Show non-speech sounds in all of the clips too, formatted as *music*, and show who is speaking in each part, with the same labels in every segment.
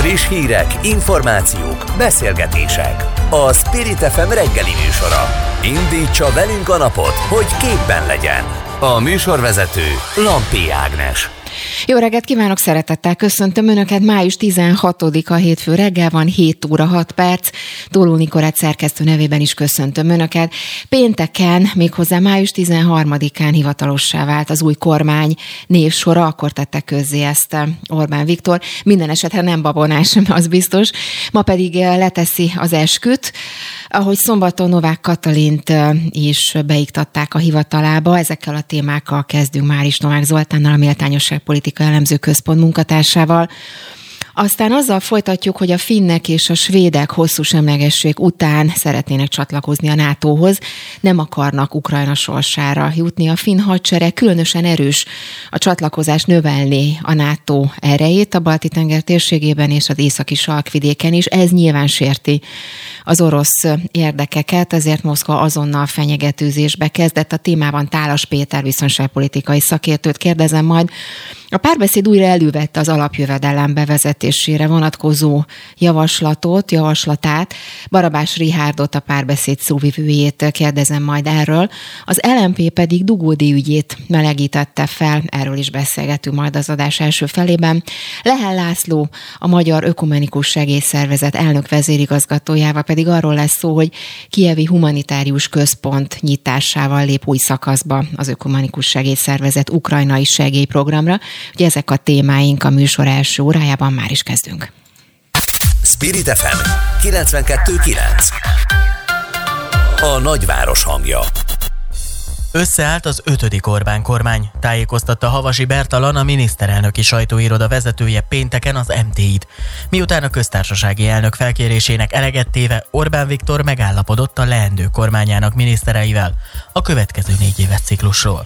Speaker 1: Friss hírek, információk, beszélgetések. A Spirit FM reggeli műsora. Indítsa velünk a napot, hogy képben legyen. A műsorvezető Lampi Ágnes.
Speaker 2: Jó reggelt kívánok, szeretettel köszöntöm Önöket. Május 16-a hétfő reggel van, 7 óra 6 perc. Dóló Nikorát szerkesztő nevében is köszöntöm Önöket. Pénteken, méghozzá május 13-án hivatalossá vált az új kormány névsora, akkor tette közzé ezt eh, Orbán Viktor. Minden esetre nem babonás, *laughs* az biztos. Ma pedig eh, leteszi az esküt, ahogy szombaton Novák Katalint eh, is beiktatták a hivatalába. Ezekkel a témákkal kezdünk már is Novák Zoltánnal, a Méltányosság Politika Elemző Központ munkatársával. Aztán azzal folytatjuk, hogy a finnek és a svédek hosszú semlegesség után szeretnének csatlakozni a NATO-hoz, nem akarnak Ukrajna sorsára jutni. A finn hadsereg különösen erős a csatlakozás növelni a NATO erejét a Balti-tenger térségében és az északi sarkvidéken is. Ez nyilván sérti az orosz érdekeket, ezért Moszkva azonnal fenyegetőzésbe kezdett. A témában Tálas Péter biztonságpolitikai szakértőt kérdezem majd. A párbeszéd újra elővette az alapjövedelem bevezetésére vonatkozó javaslatot, javaslatát. Barabás Rihárdot, a párbeszéd szóvivőjét kérdezem majd erről. Az LMP pedig Dugódi ügyét melegítette fel, erről is beszélgetünk majd az adás első felében. Lehel László, a Magyar Ökumenikus Segélyszervezet elnök vezérigazgatójával pedig arról lesz szó, hogy Kievi Humanitárius Központ nyitásával lép új szakaszba az Ökumenikus Segélyszervezet ukrajnai segélyprogramra. Ugye ezek a témáink a műsor első órájában már is kezdünk.
Speaker 1: Spirit FM 92.9 A nagyváros hangja
Speaker 3: Összeállt az ötödik Orbán kormány, tájékoztatta Havasi Bertalan, a miniszterelnöki sajtóiroda vezetője pénteken az MT-t. Miután a köztársasági elnök felkérésének eleget téve Orbán Viktor megállapodott a leendő kormányának minisztereivel a következő négy éves ciklusról.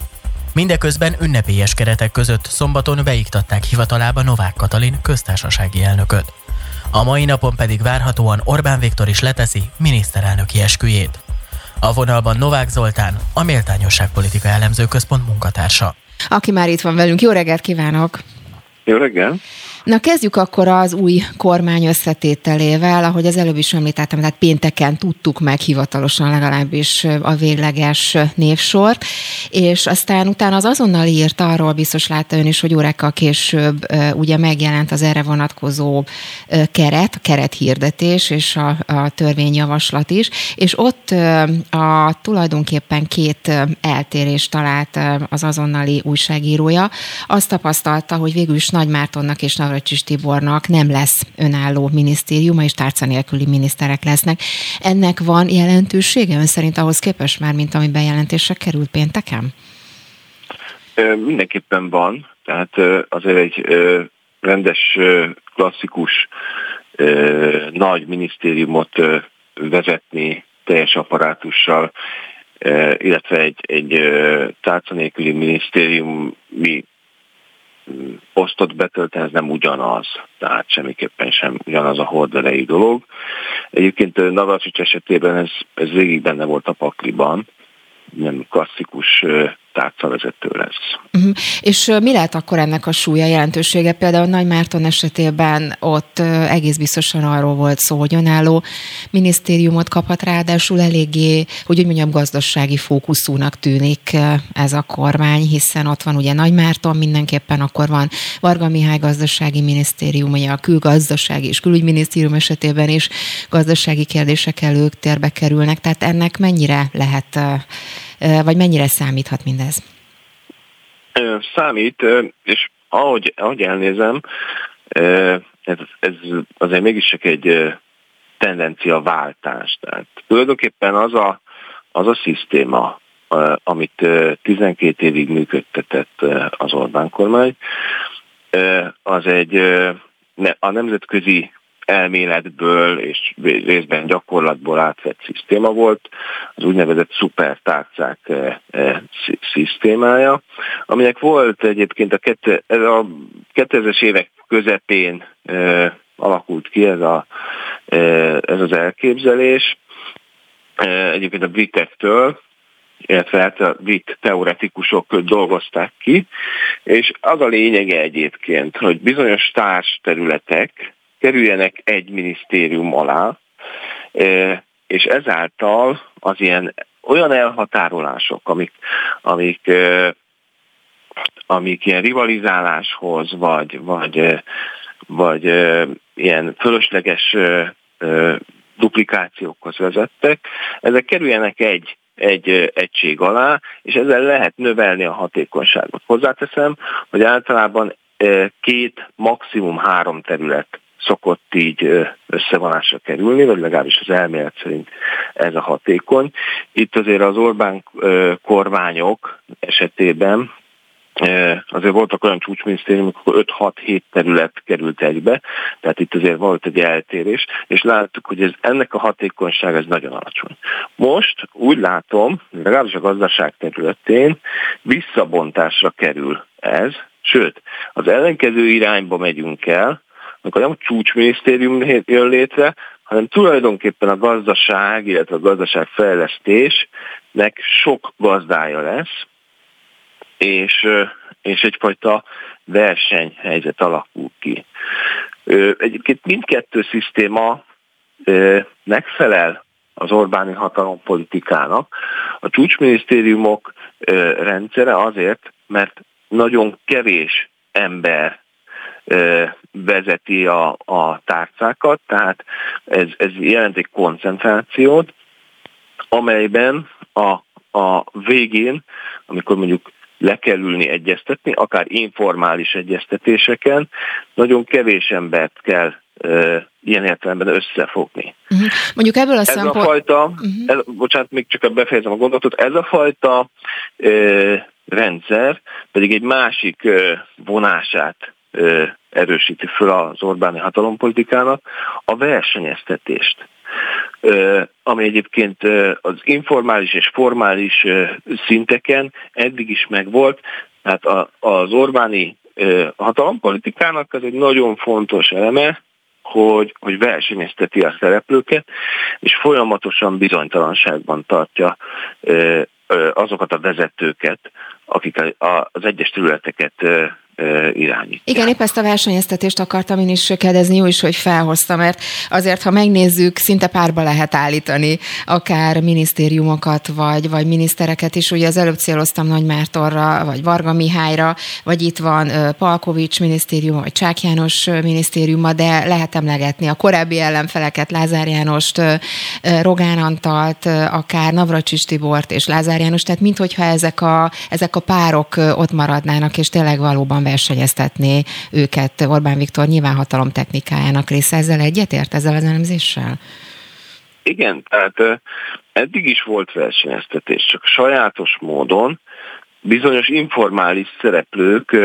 Speaker 3: Mindeközben ünnepélyes keretek között szombaton beiktatták hivatalába Novák Katalin köztársasági elnököt. A mai napon pedig várhatóan Orbán Viktor is leteszi miniszterelnöki esküjét. A vonalban Novák Zoltán, a Méltányosságpolitika Elemző Központ munkatársa.
Speaker 2: Aki már itt van velünk, jó reggelt kívánok!
Speaker 4: Jó reggel!
Speaker 2: Na kezdjük akkor az új kormány összetételével, ahogy az előbb is említettem, tehát pénteken tudtuk meg hivatalosan legalábbis a végleges névsort, és aztán utána az azonnal írt arról, biztos látta ön is, hogy órákkal később ugye megjelent az erre vonatkozó keret, a kerethirdetés és a, a törvényjavaslat is, és ott a tulajdonképpen két eltérést talált az azonnali újságírója. Azt tapasztalta, hogy végül is Nagy Mártonnak és Nagy Navracsis Tibornak nem lesz önálló minisztériuma, és tárca nélküli miniszterek lesznek. Ennek van jelentősége ön szerint ahhoz képest már, mint ami bejelentésre került pénteken?
Speaker 4: Mindenképpen van, tehát azért egy rendes, klasszikus nagy minisztériumot vezetni teljes apparátussal, illetve egy, egy tárca nélküli minisztériumi posztot betölteni, ez nem ugyanaz, tehát semmiképpen sem ugyanaz a horderejű dolog. Egyébként Navracsics esetében ez, ez végig benne volt a pakliban, nem klasszikus tárcavezető lesz.
Speaker 2: Uh-huh. És mi lehet akkor ennek a súlya jelentősége? Például Nagy Márton esetében ott egész biztosan arról volt szó, hogy önálló minisztériumot kaphat, ráadásul eléggé, hogy úgy mondjam, gazdasági fókuszúnak tűnik ez a kormány, hiszen ott van ugye Nagy Márton, mindenképpen akkor van Varga Mihály gazdasági minisztérium, ugye a külgazdasági és külügyminisztérium esetében is gazdasági kérdések elők térbe kerülnek, tehát ennek mennyire lehet vagy mennyire számíthat mindez?
Speaker 4: Számít, és ahogy, ahogy elnézem, ez, ez azért mégis egy tendencia váltás. Tehát tulajdonképpen az a, az a szisztéma, amit 12 évig működtetett az Orbán kormány, az egy a nemzetközi elméletből és részben gyakorlatból átvett szisztéma volt, az úgynevezett szupertárcák eh, eh, szisztémája, aminek volt egyébként a, kette, ez a 2000-es évek közepén eh, alakult ki ez, a, ez az elképzelés, egyébként a britektől, illetve hát a brit teoretikusok dolgozták ki, és az a lényege egyébként, hogy bizonyos társ területek, kerüljenek egy minisztérium alá, és ezáltal az ilyen olyan elhatárolások, amik, amik, amik ilyen rivalizáláshoz, vagy, vagy, vagy ilyen fölösleges duplikációkhoz vezettek, ezek kerüljenek egy egy egység alá, és ezzel lehet növelni a hatékonyságot. Hozzáteszem, hogy általában két, maximum három terület szokott így összevonásra kerülni, vagy legalábbis az elmélet szerint ez a hatékony. Itt azért az Orbán kormányok esetében azért voltak olyan csúcsminisztériumok, akkor 5-6-7 terület került egybe, tehát itt azért volt egy eltérés, és láttuk, hogy ez, ennek a hatékonyság ez nagyon alacsony. Most úgy látom, legalábbis a gazdaság területén visszabontásra kerül ez, sőt, az ellenkező irányba megyünk el, amikor nem csúcsminisztérium jön létre, hanem tulajdonképpen a gazdaság, illetve a gazdaságfejlesztésnek sok gazdája lesz, és, és egyfajta versenyhelyzet alakul ki. Egyébként mindkettő szisztéma megfelel az Orbáni hatalompolitikának. A csúcsminisztériumok rendszere azért, mert nagyon kevés ember vezeti a, a tárcákat, tehát ez, ez jelent egy koncentrációt, amelyben a, a végén, amikor mondjuk le kell ülni egyeztetni, akár informális egyeztetéseken, nagyon kevés embert kell ilyen értelemben összefogni.
Speaker 2: Uh-huh. Mondjuk ebből a
Speaker 4: ez
Speaker 2: szempont...
Speaker 4: a fajta, uh-huh. ez, bocsánat, még csak befejezem a gondolatot, ez a fajta e, rendszer pedig egy másik e, vonását erősíti föl az Orbáni hatalompolitikának, a versenyeztetést. Ami egyébként az informális és formális szinteken eddig is megvolt, tehát az Orbáni hatalompolitikának ez egy nagyon fontos eleme, hogy, hogy versenyezteti a szereplőket, és folyamatosan bizonytalanságban tartja azokat a vezetőket, akik az egyes területeket irányítja.
Speaker 2: Igen, épp ezt a versenyeztetést akartam én is kérdezni, jó is, hogy felhoztam, mert azért, ha megnézzük, szinte párba lehet állítani akár minisztériumokat, vagy, vagy minisztereket is. Ugye az előbb céloztam Nagy Mártorra, vagy Varga Mihályra, vagy itt van Palkovics minisztérium, vagy Csák János minisztériuma, de lehet emlegetni a korábbi ellenfeleket, Lázár Jánost, Rogán Antalt, akár Navracsis Tibort és Lázár János, tehát minthogyha ezek a, ezek a párok ott maradnának, és tényleg valóban versenyeztetné őket Orbán Viktor nyilván hatalom technikájának része. Ezzel egyetért, ezzel az elemzéssel?
Speaker 4: Igen, tehát eddig is volt versenyeztetés, csak sajátos módon bizonyos informális szereplők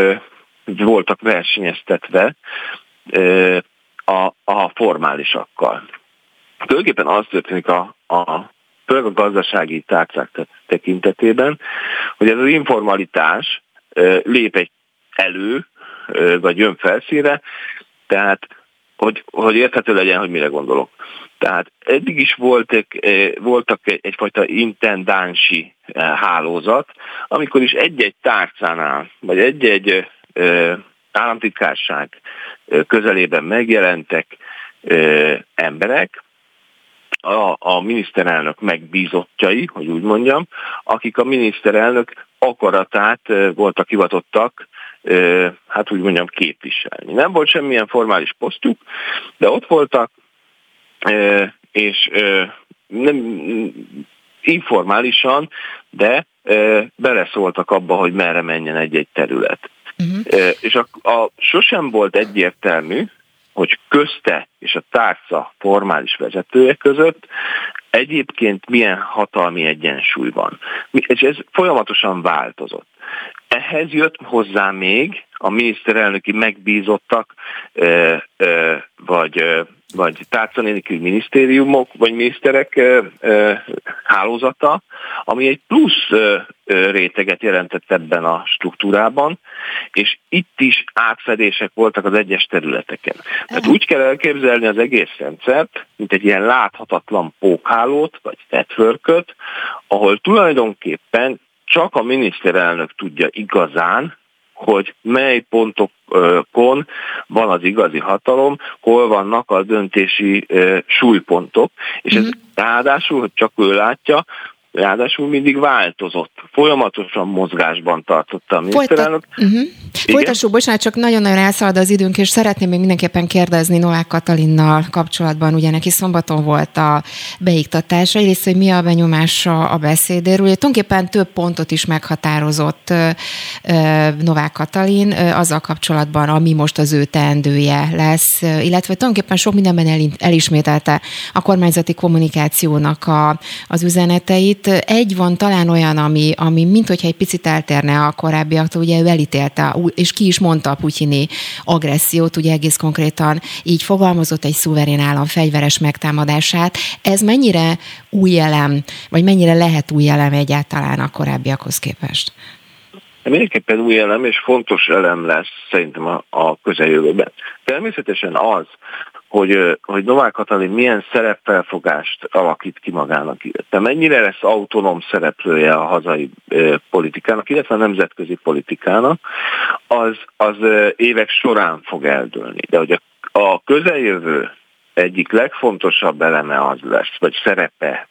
Speaker 4: voltak versenyeztetve a, a formálisakkal. Tulajdonképpen az történik a, a a gazdasági tárcák tekintetében, hogy ez az informalitás lép egy elő, vagy jön felszínre, tehát hogy, hogy érthető legyen, hogy mire gondolok. Tehát eddig is voltak, voltak egyfajta intendánsi hálózat, amikor is egy-egy tárcánál, vagy egy-egy államtitkárság közelében megjelentek emberek, a, a miniszterelnök megbízottjai, hogy úgy mondjam, akik a miniszterelnök akaratát voltak hivatottak hát úgy mondjam, képviselni. Nem volt semmilyen formális posztjuk, de ott voltak, és nem informálisan, de beleszóltak abba, hogy merre menjen egy-egy terület. Uh-huh. És a, a, sosem volt egyértelmű, hogy közte és a tárca formális vezetője között egyébként milyen hatalmi egyensúly van. És ez folyamatosan változott. Ehhez jött hozzá még a miniszterelnöki megbízottak, vagy, vagy tárcanénikű minisztériumok, vagy miniszterek hálózata, ami egy plusz réteget jelentett ebben a struktúrában, és itt is átfedések voltak az egyes területeken. Tehát úgy kell elképzelni az egész rendszert, mint egy ilyen láthatatlan pókhálót, vagy networköt, ahol tulajdonképpen csak a miniszterelnök tudja igazán, hogy mely pontokon van az igazi hatalom, hol vannak a döntési súlypontok, és ez mhm. ráadásul, hogy csak ő látja, ráadásul mindig változott. Folyamatosan mozgásban tartotta a miniszterelnök.
Speaker 2: Folytat... Uh-huh. Folytassuk, bocsánat, csak nagyon-nagyon elszalad az időnk, és szeretném még mindenképpen kérdezni Novák Katalinnal kapcsolatban, ugye neki szombaton volt a beiktatása, egyrészt, hogy mi a benyomása a beszédéről. Ugye tulajdonképpen több pontot is meghatározott Novák Katalin azzal kapcsolatban, ami most az ő teendője lesz, illetve tulajdonképpen sok mindenben elismételte a kormányzati kommunikációnak a, az üzeneteit. Egy van talán olyan, ami, ami mint hogyha egy picit eltérne a korábbiaktól, ugye ő elítélte és ki is mondta a putyini agressziót, ugye egész konkrétan így fogalmazott egy szuverén állam fegyveres megtámadását. Ez mennyire új elem, vagy mennyire lehet új elem egyáltalán a korábbiakhoz képest?
Speaker 4: Mindenképpen új elem és fontos elem lesz szerintem a, a közeljövőben. Természetesen az, hogy, hogy Novák Katalin milyen szerepfelfogást alakít ki magának, illetve mennyire lesz autonóm szereplője a hazai politikának, illetve a nemzetközi politikának, az, az évek során fog eldőlni. De hogy a, a közeljövő egyik legfontosabb eleme az lesz, vagy szerepe,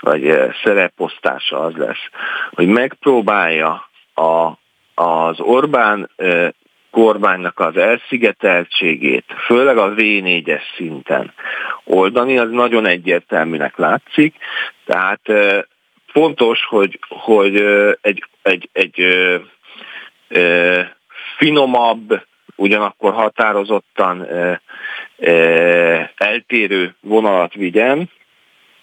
Speaker 4: vagy szereposztása az lesz, hogy megpróbálja a, az Orbán kormánynak az elszigeteltségét, főleg a V4-es szinten oldani, az nagyon egyértelműnek látszik. Tehát fontos, hogy, hogy egy, egy, egy finomabb, ugyanakkor határozottan eltérő vonalat vigyen,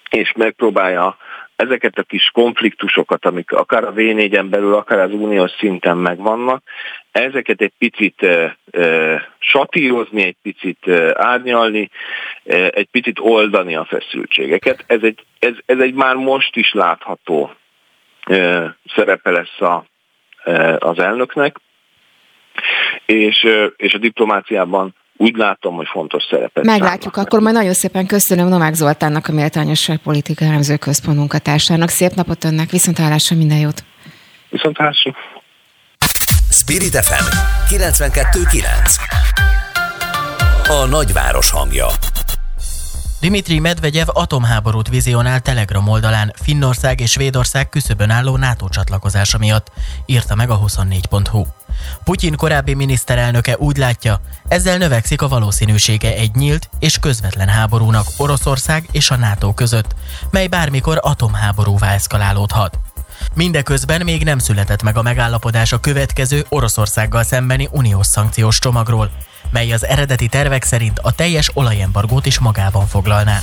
Speaker 4: és megpróbálja ezeket a kis konfliktusokat, amik akár a V4-en belül, akár az uniós szinten megvannak, ezeket egy picit e, e, satírozni, egy picit e, árnyalni, e, egy picit oldani a feszültségeket. Ez egy, ez, ez egy már most is látható e, szerepe lesz a, e, az elnöknek, és, e, és a diplomáciában úgy látom, hogy fontos szerepet.
Speaker 2: Meglátjuk, akkor majd nagyon szépen köszönöm Nomák Zoltánnak, a Méltányosság Politika Elemző Központ munkatársának. Szép napot önnek, viszontlátásra minden jót!
Speaker 4: Viszontlátásra!
Speaker 1: Spirit FM 92.9 A nagyváros hangja
Speaker 3: Dimitri Medvegyev atomháborút vizionál Telegram oldalán Finnország és Svédország küszöbön álló NATO csatlakozása miatt, írta meg a 24.hu. Putyin korábbi miniszterelnöke úgy látja, ezzel növekszik a valószínűsége egy nyílt és közvetlen háborúnak Oroszország és a NATO között, mely bármikor atomháborúvá eszkalálódhat. Mindeközben még nem született meg a megállapodás a következő Oroszországgal szembeni uniós szankciós csomagról, mely az eredeti tervek szerint a teljes olajembargót is magában foglalná.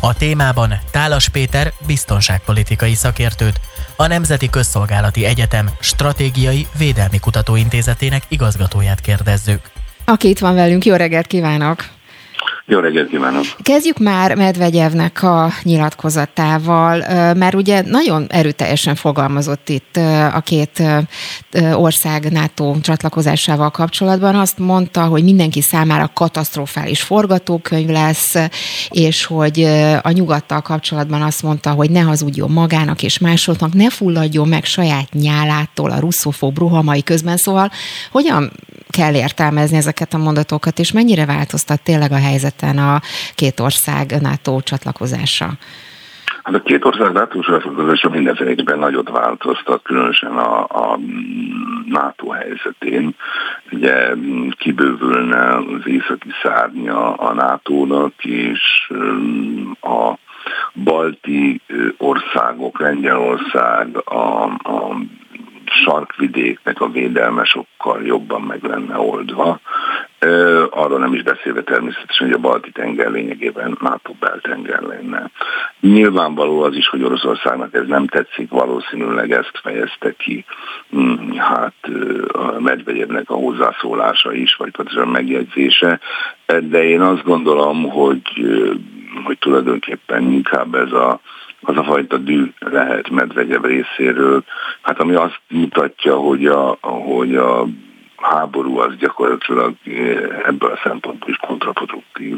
Speaker 3: A témában Tálas Péter biztonságpolitikai szakértőt, a Nemzeti Közszolgálati Egyetem Stratégiai Védelmi Kutatóintézetének igazgatóját kérdezzük.
Speaker 2: Aki itt van velünk, jó reggelt kívánok!
Speaker 4: Jó reggelt kívánok!
Speaker 2: Kezdjük már Medvegyevnek a nyilatkozatával, mert ugye nagyon erőteljesen fogalmazott itt a két ország NATO csatlakozásával kapcsolatban. Azt mondta, hogy mindenki számára katasztrofális forgatókönyv lesz, és hogy a nyugattal kapcsolatban azt mondta, hogy ne hazudjon magának és másoknak, ne fulladjon meg saját nyálától a russzofób ruhamai közben. Szóval hogyan kell értelmezni ezeket a mondatokat, és mennyire változtat tényleg a helyzeten a két ország NATO csatlakozása?
Speaker 5: Hát a két ország NATO csatlakozása mindenféleképpen nagyot változtat, különösen a, a NATO helyzetén. Ugye kibővülne az északi szárnya a NATO-nak, és a balti országok, Lengyelország, a, a sarkvidéknek a védelme sokkal jobban meg lenne oldva. Arról nem is beszélve természetesen, hogy a balti tenger lényegében NATO beltenger lenne. Nyilvánvaló az is, hogy Oroszországnak ez nem tetszik, valószínűleg ezt fejezte ki mm, hát a Medvegyevnek a hozzászólása is, vagy a megjegyzése, de én azt gondolom, hogy, hogy tulajdonképpen inkább ez a az a fajta dű lehet Medvegyev részéről, hát ami azt mutatja, hogy a, hogy a háború az gyakorlatilag eh, ebből a szempontból is kontraproduktív.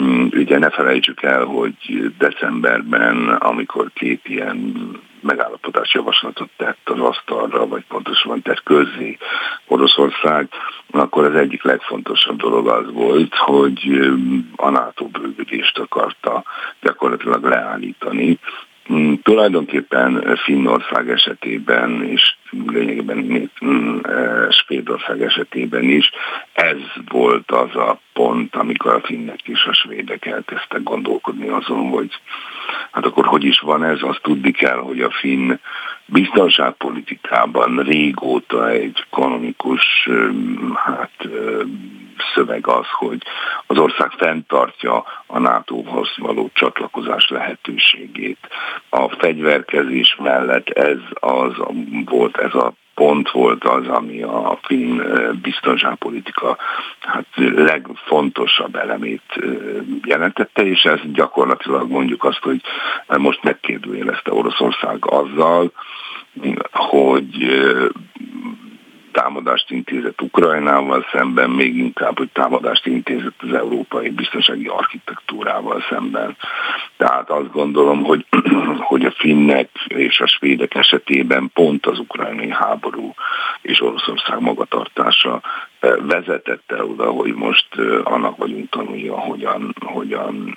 Speaker 5: Mm, ugye ne felejtsük el, hogy decemberben, amikor két ilyen megállapodás javaslatot tett az asztalra, vagy pontosabban tett közzé Oroszország, akkor az egyik legfontosabb dolog az volt, hogy a NATO bővülést akarta gyakorlatilag leállítani, tulajdonképpen Finnország esetében és lényegében mm, e, Svédország esetében is ez volt az a pont, amikor a finnek és a svédek elkezdtek gondolkodni azon, hogy hát akkor hogy is van ez, azt tudni kell, hogy a finn biztonságpolitikában régóta egy kanonikus hát, szöveg az, hogy az ország fenntartja a NATO-hoz való csatlakozás lehetőségét. A fegyverkezés mellett ez az volt ez a pont volt az, ami a finn biztonságpolitika hát legfontosabb elemét jelentette, és ez gyakorlatilag mondjuk azt, hogy most megkérdőjelezte Oroszország azzal, hogy támadást intézett Ukrajnával szemben, még inkább, hogy támadást intézett az európai biztonsági architektúrával szemben. Tehát azt gondolom, hogy, *clears throat* hogy a finnek és a svédek esetében pont az ukrajnai háború és Oroszország magatartása eh, vezetette oda, hogy most eh, annak vagyunk tanulja, hogyan, hogyan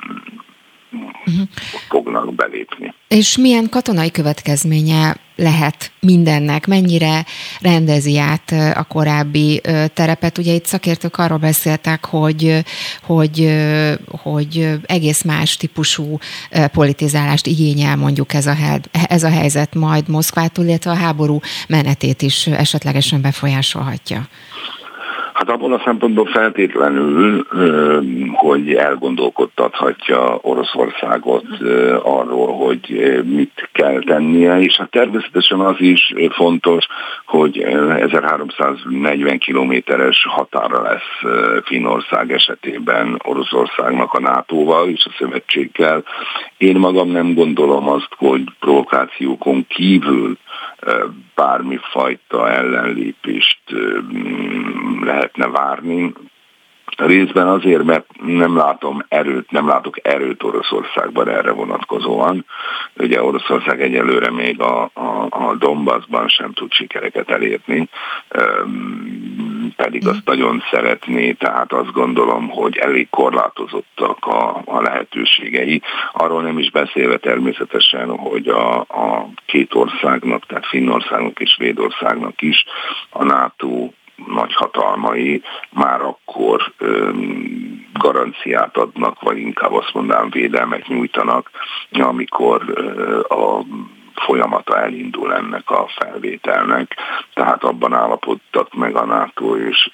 Speaker 5: uh-huh. fognak belépni.
Speaker 2: És milyen katonai következménye lehet mindennek, mennyire rendezi át a korábbi terepet. Ugye itt szakértők arról beszéltek, hogy, hogy, hogy egész más típusú politizálást igényel mondjuk ez a, ez a helyzet majd Moszkvától, illetve a háború menetét is esetlegesen befolyásolhatja.
Speaker 5: Hát abban a szempontból feltétlenül, hogy elgondolkodtathatja Oroszországot arról, hogy mit kell tennie, és hát természetesen az is fontos, hogy 1340 kilométeres határa lesz Finnország esetében Oroszországnak a NATO-val és a szövetséggel. Én magam nem gondolom azt, hogy provokációkon kívül bármifajta ellenlépést lehetne várni. Részben azért, mert nem látom erőt, nem látok erőt Oroszországban erre vonatkozóan. Ugye Oroszország egyelőre még a, a, a Donbassban sem tud sikereket elérni, pedig azt nagyon szeretné, tehát azt gondolom, hogy elég korlátozottak a, a lehetőségei. Arról nem is beszélve természetesen, hogy a, a két országnak, tehát Finnországnak és Svédországnak is a NATO nagyhatalmai már akkor garanciát adnak, vagy inkább azt mondanám védelmet nyújtanak, amikor a folyamata elindul ennek a felvételnek, tehát abban állapodtak meg a NATO, és,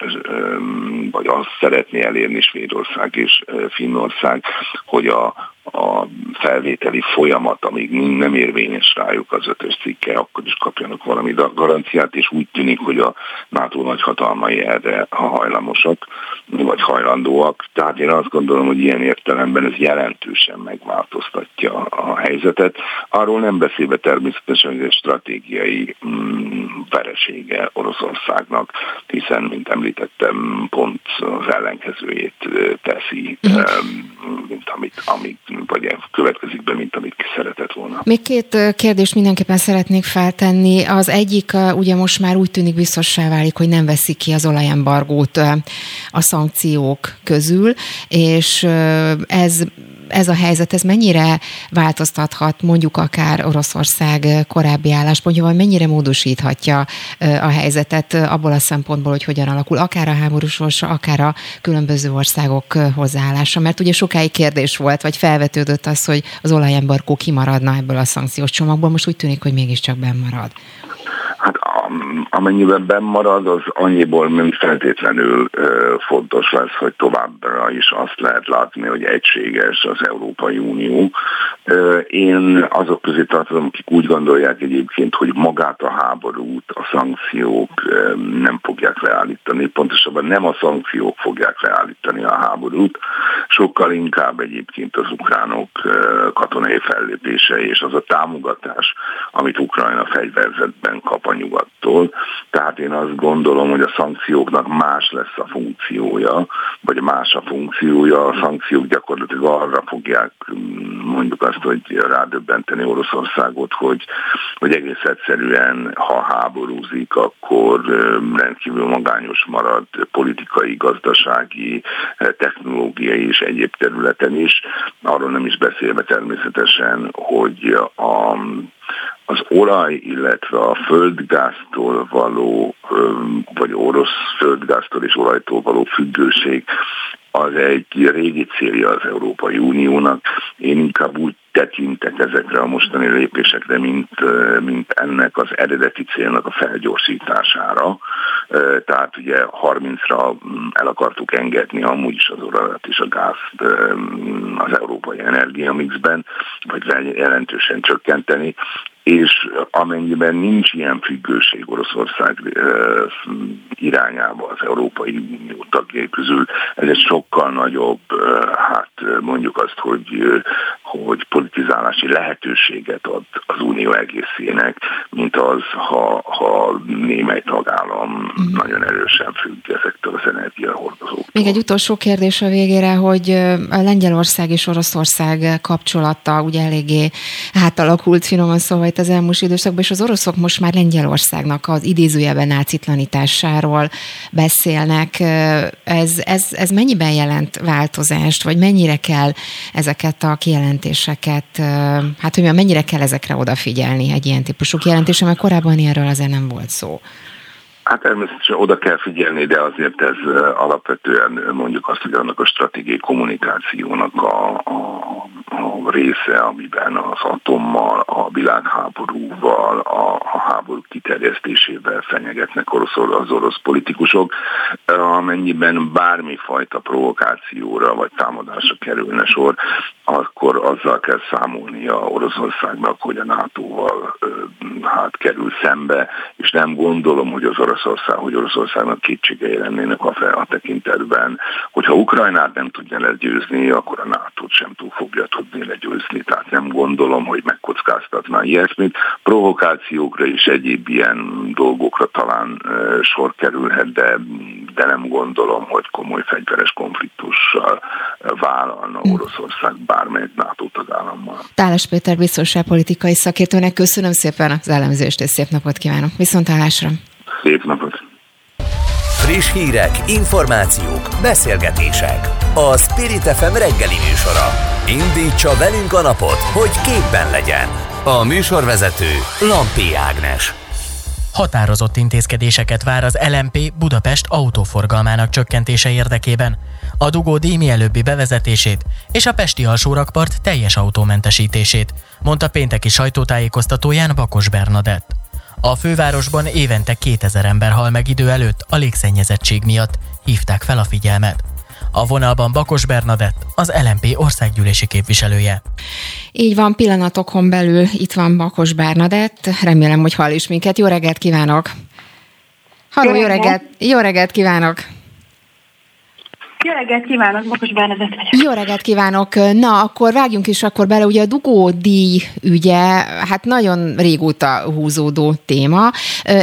Speaker 5: vagy azt szeretné elérni Svédország és Finnország, hogy a, a felvételi folyamat, amíg nem érvényes rájuk az ötös cikke, akkor is kapjanak valami garanciát, és úgy tűnik, hogy a NATO nagyhatalmai erre hajlamosak, vagy hajlandóak. Tehát én azt gondolom, hogy ilyen értelemben ez jelentősen megváltoztatja a helyzetet. Arról nem beszélve természetesen, hogy ez stratégiai mm, veresége Oroszországnak, hiszen, mint említettem, pont az ellenkezőjét teszi, mhm. mint amit, amit vagy következik be, mint amit ki szeretett volna.
Speaker 2: Még két kérdést mindenképpen szeretnék feltenni. Az egyik ugye most már úgy tűnik biztossá válik, hogy nem veszik ki az olajembargót a szankciók közül, és ez ez a helyzet, ez mennyire változtathat mondjuk akár Oroszország korábbi álláspontja, vagy mennyire módosíthatja a helyzetet abból a szempontból, hogy hogyan alakul akár a háborús sorsa, akár a különböző országok hozzáállása. Mert ugye sokáig kérdés volt, vagy felvetődött az, hogy az olajembarkó kimaradna ebből a szankciós csomagból, most úgy tűnik, hogy mégiscsak benn marad.
Speaker 5: Hát amennyiben marad, az annyiból nem feltétlenül fontos lesz, hogy továbbra is azt lehet látni, hogy egységes az Európai Unió. Én azok közé tartozom, akik úgy gondolják egyébként, hogy magát a háborút, a szankciók nem fogják leállítani, pontosabban nem a szankciók fogják leállítani a háborút, sokkal inkább egyébként az ukránok katonai fellépése és az a támogatás, amit Ukrajna fegyverzetben kap a nyugattól. Tehát én azt gondolom, hogy a szankcióknak más lesz a funkciója, vagy más a funkciója. A szankciók gyakorlatilag arra fogják mondjuk azt, hogy rádöbbenteni Oroszországot, hogy, hogy egész egyszerűen, ha háborúzik, akkor rendkívül magányos marad politikai, gazdasági, technológiai és egyéb területen is. Arról nem is beszélve természetesen, hogy a az olaj, illetve a földgáztól való, vagy orosz földgáztól és olajtól való függőség az egy régi célja az Európai Uniónak. Én inkább úgy tekintek ezekre a mostani lépésekre, mint, mint ennek az eredeti célnak a felgyorsítására. Tehát ugye 30-ra el akartuk engedni amúgy is az olajat és a gázt az európai energiamixben, vagy jelentősen csökkenteni és amennyiben nincs ilyen függőség Oroszország irányába az Európai Unió tagjai közül, ez egy sokkal nagyobb, hát mondjuk azt, hogy, hogy politizálási lehetőséget ad az Unió egészének, mint az, ha, ha némely tagállam mm. nagyon erősen függ ezektől az energiahordozóktól.
Speaker 2: Még egy utolsó kérdés a végére, hogy a Lengyelország és Oroszország kapcsolata ugye eléggé átalakult, finoman szóval itt az elmúlt időszakban, és az oroszok most már Lengyelországnak az idézőjelben nácitlanításáról beszélnek. Ez, ez, ez mennyiben jelent változást, vagy mennyire kell ezeket a kijelentéseket, hát hogy mennyire kell ezekre odafigyelni egy ilyen típusú kijelentése, mert korábban erről azért nem volt szó.
Speaker 5: Hát természetesen oda kell figyelni, de azért ez alapvetően mondjuk azt, hogy annak a stratégiai kommunikációnak a, a, a része, amiben az atommal, a világháborúval, a, a háború kiterjesztésével fenyegetnek orosz, az orosz politikusok, amennyiben bármifajta provokációra vagy támadásra kerülne sor, akkor azzal kell számolnia Oroszországnak, hogy a NATO-val hát kerül szembe, és nem gondolom, hogy az Oroszország, hogy Oroszországnak kétségei lennének a, fel, a tekintetben, hogyha Ukrajnát nem tudja legyőzni, akkor a NATO-t sem túl fogja tudni legyőzni. Tehát nem gondolom, hogy megkockáztatná ilyesmit. Provokációkra és egyéb ilyen dolgokra talán sor kerülhet, de, de nem gondolom, hogy komoly fegyveres konfliktussal vállalna hm. Oroszország bármelyik NATO tagállammal.
Speaker 2: Tálas Péter biztonságpolitikai szakértőnek köszönöm szépen az elemzést, és szép napot kívánok. Viszontlátásra!
Speaker 5: Szép napot!
Speaker 1: Friss hírek, információk, beszélgetések. A Spirit FM reggeli műsora. Indítsa velünk a napot, hogy képben legyen. A műsorvezető Lampi Ágnes.
Speaker 3: Határozott intézkedéseket vár az LMP Budapest autóforgalmának csökkentése érdekében, a dugó díj mielőbbi bevezetését és a Pesti alsórakpart teljes autómentesítését, mondta pénteki sajtótájékoztatóján Bakos Bernadett. A fővárosban évente 2000 ember hal meg idő előtt a légszennyezettség miatt, hívták fel a figyelmet. A vonalban Bakos Bernadett, az LMP országgyűlési képviselője.
Speaker 2: Így van, pillanatokon belül itt van Bakos Bernadett, remélem, hogy hall is minket. Jó reggelt kívánok! Halló, jó reggelt, jó reggelt kívánok!
Speaker 6: Jó reggelt kívánok, Bakos Bernadett
Speaker 2: vagyok. Jó reggelt kívánok. Na, akkor vágjunk is akkor bele, ugye a dugódíj ügye, hát nagyon régóta húzódó téma.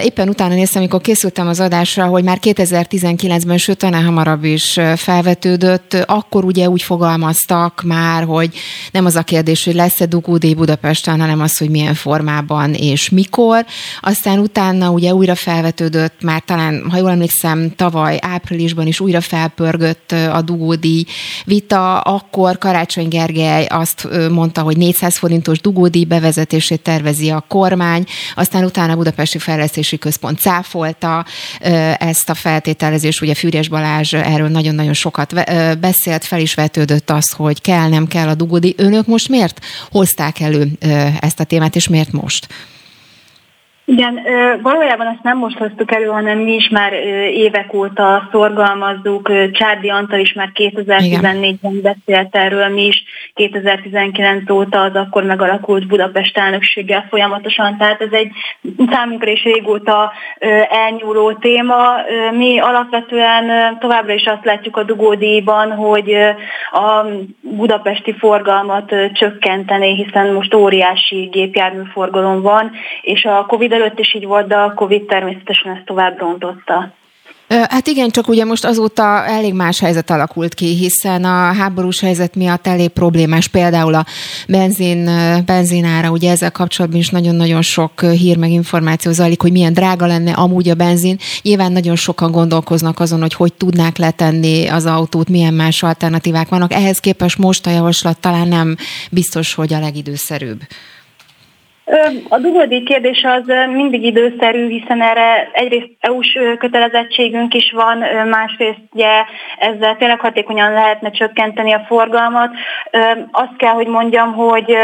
Speaker 2: Éppen utána néztem, amikor készültem az adásra, hogy már 2019-ben, sőt, talán hamarabb is felvetődött, akkor ugye úgy fogalmaztak már, hogy nem az a kérdés, hogy lesz-e dugódíj Budapesten, hanem az, hogy milyen formában és mikor. Aztán utána ugye újra felvetődött, már talán, ha jól emlékszem, tavaly áprilisban is újra felpörgött a dugódíj vita, akkor Karácsony Gergely azt mondta, hogy 400 forintos dugódíj bevezetését tervezi a kormány, aztán utána a Budapesti Fejlesztési Központ cáfolta ezt a feltételezést, ugye Fűrjes Balázs erről nagyon-nagyon sokat beszélt, fel is vetődött az, hogy kell, nem kell a dugódíj. Önök most miért hozták elő ezt a témát, és miért most?
Speaker 6: Igen, valójában ezt nem most hoztuk elő, hanem mi is már évek óta szorgalmazzuk. Csárdi Antal is már 2014-ben beszélt erről, mi is 2019 óta az akkor megalakult Budapest elnökséggel folyamatosan, tehát ez egy számunkra is régóta elnyúló téma. Mi alapvetően továbbra is azt látjuk a dugódíjban, hogy a budapesti forgalmat csökkenteni, hiszen most óriási gépjárműforgalom van, és a Covid előtt is így volt, de a Covid természetesen ezt tovább rontotta.
Speaker 2: Hát igen, csak ugye most azóta elég más helyzet alakult ki, hiszen a háborús helyzet miatt elég problémás például a benzin, benzinára, ugye ezzel kapcsolatban is nagyon-nagyon sok hír meg információ zajlik, hogy milyen drága lenne amúgy a benzin. Nyilván nagyon sokan gondolkoznak azon, hogy hogy tudnák letenni az autót, milyen más alternatívák vannak. Ehhez képest most a javaslat talán nem biztos, hogy a legidőszerűbb.
Speaker 6: A dugódi kérdés az mindig időszerű, hiszen erre egyrészt EU-s kötelezettségünk is van, másrészt ugye ezzel tényleg hatékonyan lehetne csökkenteni a forgalmat. Azt kell, hogy mondjam, hogy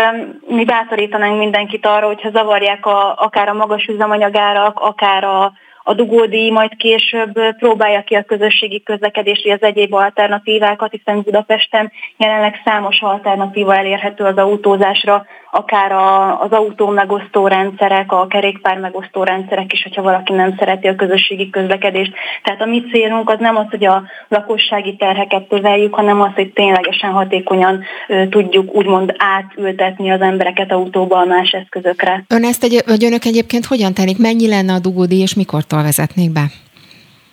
Speaker 6: mi bátorítanánk mindenkit arra, hogyha zavarják a, akár a magas üzemanyagárak, akár a a dugódi majd később próbálja ki a közösségi közlekedést, vagy az egyéb alternatívákat, hiszen Budapesten jelenleg számos alternatíva elérhető az autózásra, akár a, az autó megosztó rendszerek, a kerékpár megosztó rendszerek is, hogyha valaki nem szereti a közösségi közlekedést. Tehát a mi célunk az nem az, hogy a lakossági terheket töveljük, hanem az, hogy ténylegesen hatékonyan tudjuk úgymond átültetni az embereket autóba más eszközökre.
Speaker 2: Ön ezt egy, vagy önök egyébként hogyan tennék? Mennyi lenne a dugódi, és mikortól vezetnék be?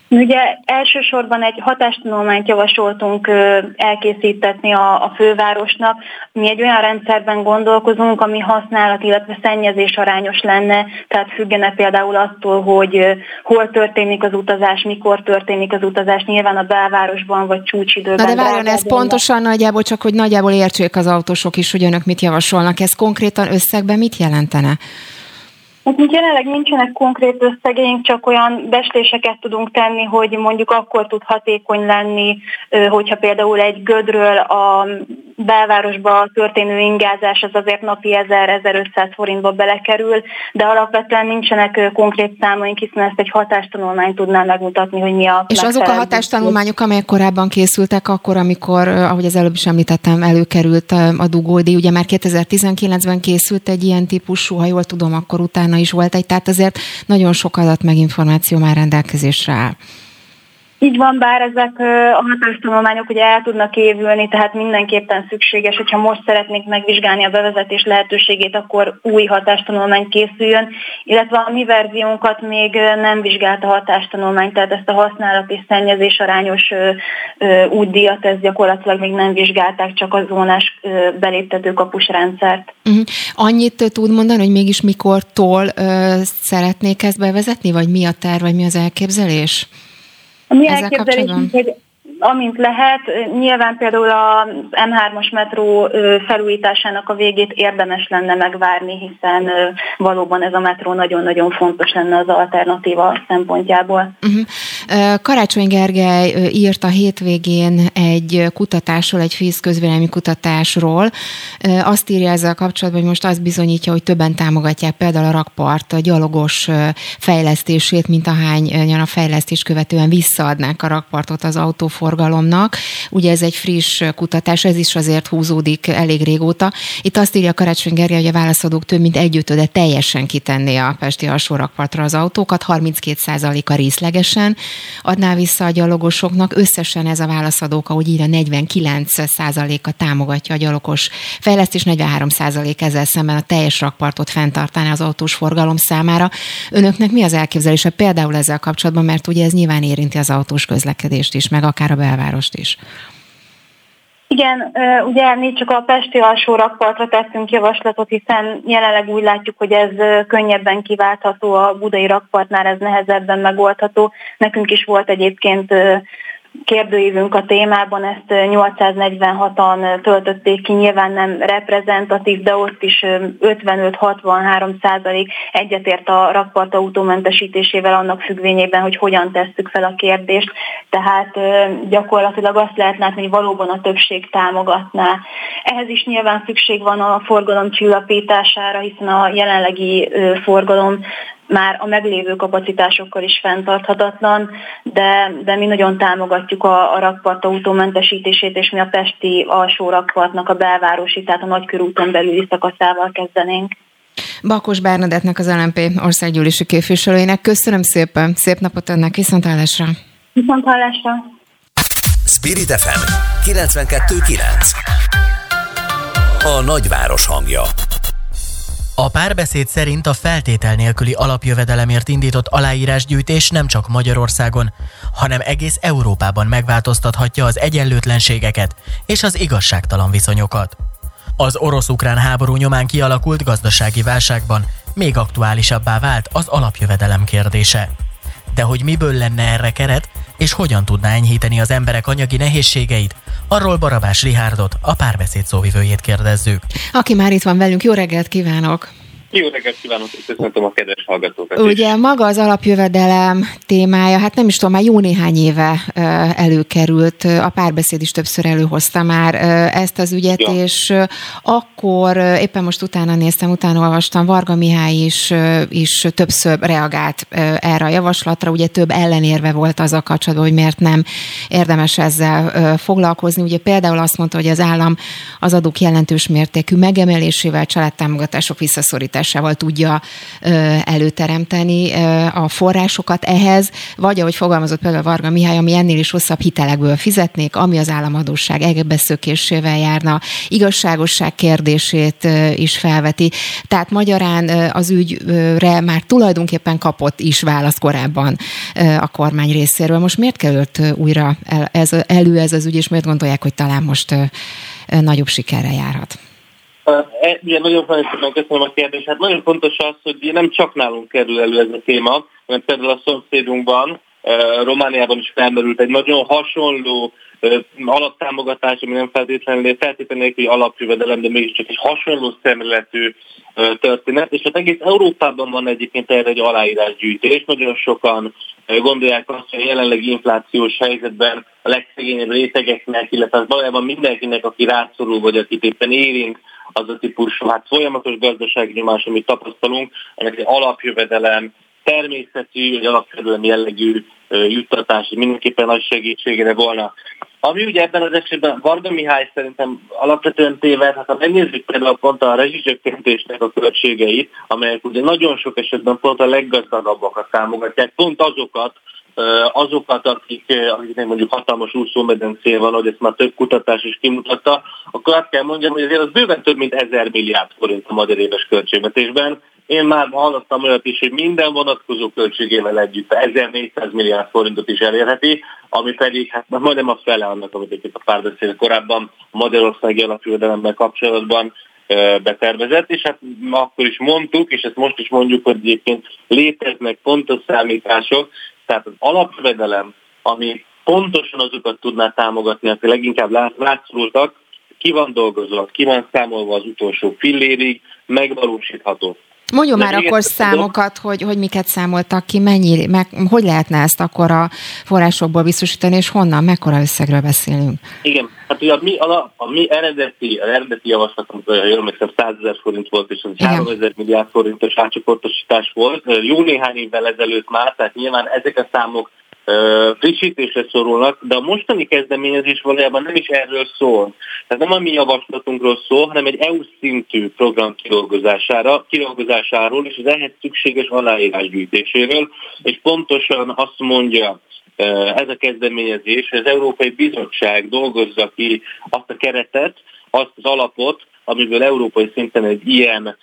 Speaker 6: Ugye elsősorban egy hatástanulmányt javasoltunk elkészítetni a, a fővárosnak. Mi egy olyan rendszerben gondolkozunk, ami használat, illetve szennyezés arányos lenne, tehát függene például attól, hogy hol történik az utazás, mikor történik az utazás, nyilván a belvárosban vagy csúcsidőben.
Speaker 2: Na de várjon, ez pontosan nagyjából csak, hogy nagyjából értsék az autósok is, hogy önök mit javasolnak. Ez konkrétan összegben mit jelentene?
Speaker 6: Hát mint jelenleg nincsenek konkrét összegeink, csak olyan besléseket tudunk tenni, hogy mondjuk akkor tud hatékony lenni, hogyha például egy gödről a belvárosba történő ingázás az azért napi 1000-1500 forintba belekerül, de alapvetően nincsenek konkrét számaink, hiszen ezt egy hatástanulmány tudná megmutatni, hogy mi a
Speaker 2: És azok a hatástanulmányok, amelyek korábban készültek, akkor, amikor, ahogy az előbb is említettem, előkerült a dugódi, ugye már 2019-ben készült egy ilyen típusú, ha jól tudom, akkor utána is volt egy, tehát azért nagyon sok adat meg információ már rendelkezésre áll.
Speaker 6: Így van, bár ezek a hatástanulmányok ugye el tudnak évülni, tehát mindenképpen szükséges, hogyha most szeretnék megvizsgálni a bevezetés lehetőségét, akkor új hatástanulmány készüljön, illetve a mi verziónkat még nem vizsgált a hatástanulmány, tehát ezt a használat és szennyezés arányos útdíjat, ezt gyakorlatilag még nem vizsgálták, csak a zónás beléptető kapus rendszert.
Speaker 2: Uh-huh. Annyit tud mondani, hogy mégis mikortól uh, szeretnék ezt bevezetni, vagy mi a terv, vagy mi az elképzelés?
Speaker 6: A mi elképzelésünk, hogy amint lehet, nyilván például a M3-as metró felújításának a végét érdemes lenne megvárni, hiszen valóban ez a metró nagyon-nagyon fontos lenne az alternatíva szempontjából.
Speaker 2: Uh-huh. Karácsony Gergely írt a hétvégén egy kutatásról, egy FISZ közvélemény kutatásról. Azt írja ezzel kapcsolatban, hogy most azt bizonyítja, hogy többen támogatják például a rakpart a gyalogos fejlesztését, mint ahányan a fejlesztés követően visszaadnák a rakpartot az autóforgalomnak forgalomnak. Ugye ez egy friss kutatás, ez is azért húzódik elég régóta. Itt azt írja Karácsony Gergely, hogy a válaszadók több mint együttöde teljesen kitenné a Pesti alsórakpartra az autókat, 32%-a részlegesen adná vissza a gyalogosoknak. Összesen ez a válaszadók, ahogy írja, 49%-a támogatja a gyalogos fejlesztés, 43% ezzel szemben a teljes rakpartot fenntartaná az autós forgalom számára. Önöknek mi az elképzelése például ezzel kapcsolatban, mert ugye ez nyilván érinti az autós közlekedést is, meg akár a belvárost is.
Speaker 6: Igen, ugye mi csak a Pesti alsó rakpartra tettünk javaslatot, hiszen jelenleg úgy látjuk, hogy ez könnyebben kiváltható, a budai rakpartnál ez nehezebben megoldható. Nekünk is volt egyébként kérdőívünk a témában, ezt 846-an töltötték ki, nyilván nem reprezentatív, de ott is 55-63 százalék egyetért a rakpart autómentesítésével annak függvényében, hogy hogyan tesszük fel a kérdést. Tehát gyakorlatilag azt lehet látni, hogy valóban a többség támogatná. Ehhez is nyilván szükség van a forgalom csillapítására, hiszen a jelenlegi forgalom már a meglévő kapacitásokkal is fenntarthatatlan, de, de mi nagyon támogatjuk a, a rakpart autómentesítését, és mi a Pesti alsó rakpartnak a belvárosi, tehát a nagykörúton belüli szakaszával kezdenénk.
Speaker 2: Bakos Bernadettnek az LNP országgyűlési képviselőjének. Köszönöm szépen, szép napot önnek, viszontlátásra!
Speaker 6: Viszontlátásra!
Speaker 1: Spirit FM 92.9 A nagyváros hangja
Speaker 3: a párbeszéd szerint a feltétel nélküli alapjövedelemért indított aláírásgyűjtés nem csak Magyarországon, hanem egész Európában megváltoztathatja az egyenlőtlenségeket és az igazságtalan viszonyokat. Az orosz-ukrán háború nyomán kialakult gazdasági válságban még aktuálisabbá vált az alapjövedelem kérdése. De hogy miből lenne erre keret, és hogyan tudná enyhíteni az emberek anyagi nehézségeit, arról Barabás Rihárdot, a párbeszéd szóvivőjét kérdezzük.
Speaker 2: Aki már itt van velünk, jó reggelt kívánok!
Speaker 4: Jó reggelt kívánok, és köszöntöm a kedves hallgatókat
Speaker 2: Ugye is. maga az alapjövedelem témája, hát nem is tudom, már jó néhány éve előkerült, a párbeszéd is többször előhozta már ezt az ügyet, ja. és akkor éppen most utána néztem, utána olvastam, Varga Mihály is, is többször reagált erre a javaslatra, ugye több ellenérve volt az a kapcsolatban, hogy miért nem érdemes ezzel foglalkozni. Ugye például azt mondta, hogy az állam az adók jelentős mértékű megemelésével, családtámogatások visszaszorításával forrásával tudja előteremteni a forrásokat ehhez, vagy ahogy fogalmazott például Varga Mihály, ami ennél is hosszabb hitelekből fizetnék, ami az államadóság egebeszökésével járna, igazságosság kérdését is felveti. Tehát magyarán az ügyre már tulajdonképpen kapott is választ korábban a kormány részéről. Most miért került újra ez, elő ez az ügy, és miért gondolják, hogy talán most nagyobb sikerre járhat?
Speaker 4: E, ugye nagyon szépen köszönöm a kérdést. Hát nagyon fontos az, hogy nem csak nálunk kerül elő ez a téma, mert például a szomszédunkban, Romániában is felmerült egy nagyon hasonló alaptámogatás, ami nem feltétlenül feltétlenül nélküli alapjövedelem, de mégiscsak egy hasonló szemléletű történet, és hát egész Európában van egyébként erre egy aláírásgyűjtés. Nagyon sokan gondolják azt, hogy a jelenlegi inflációs helyzetben a legszegényebb rétegeknek, illetve az valójában mindenkinek, aki rászorul, vagy akit éppen érint, az a típusú hát folyamatos gazdasági nyomás, amit tapasztalunk, ennek egy alapjövedelem, természetű, vagy alapjövedelem jellegű juttatás mindenképpen nagy segítségére volna. Ami ugye ebben az esetben Varga Mihály szerintem alapvetően téved, hát ha megnézzük például pont a rezsicsökkentésnek a költségeit, amelyek ugye nagyon sok esetben pont a leggazdagabbakat támogatják, pont azokat, azokat, akik, akiknek mondjuk hatalmas úszómedencéje van, hogy ezt már több kutatás is kimutatta, akkor azt kell mondjam, hogy azért az bőven több mint 1000 milliárd forint a magyar éves költségvetésben. Én már hallottam olyat is, hogy minden vonatkozó költségével együtt 1400 milliárd forintot is elérheti, ami pedig hát majdnem a fele annak, amit itt a párbeszéd korábban Magyarországi alapjövedelemmel kapcsolatban betervezett, és hát akkor is mondtuk, és ezt most is mondjuk, hogy egyébként léteznek pontos számítások, tehát az alapjövedelem, ami pontosan azokat tudná támogatni, akik leginkább látszoltak, ki van dolgozva, ki van számolva az utolsó fillérig, megvalósítható.
Speaker 2: Mondjon már akkor számokat, hogy, hogy miket számoltak ki, mennyi, meg, hogy lehetne ezt akkor a forrásokból biztosítani, és honnan, mekkora összegről beszélünk?
Speaker 4: Igen, hát ugye a mi, a, a mi eredeti, a eredeti javaslatunk, jól emlékszem, 100 ezer forint volt, és az 3 ezer milliárd forintos átcsoportosítás volt. Jó néhány évvel ezelőtt már, tehát nyilván ezek a számok frissítésre szorulnak, de a mostani kezdeményezés valójában nem is erről szól. Tehát nem a mi javaslatunkról szól, hanem egy EU szintű program kidolgozására, kidolgozásáról és az ehhez szükséges aláírás gyűjtéséről, és pontosan azt mondja ez a kezdeményezés, hogy az Európai Bizottság dolgozza ki azt a keretet, azt az alapot, amiből európai szinten egy ilyen,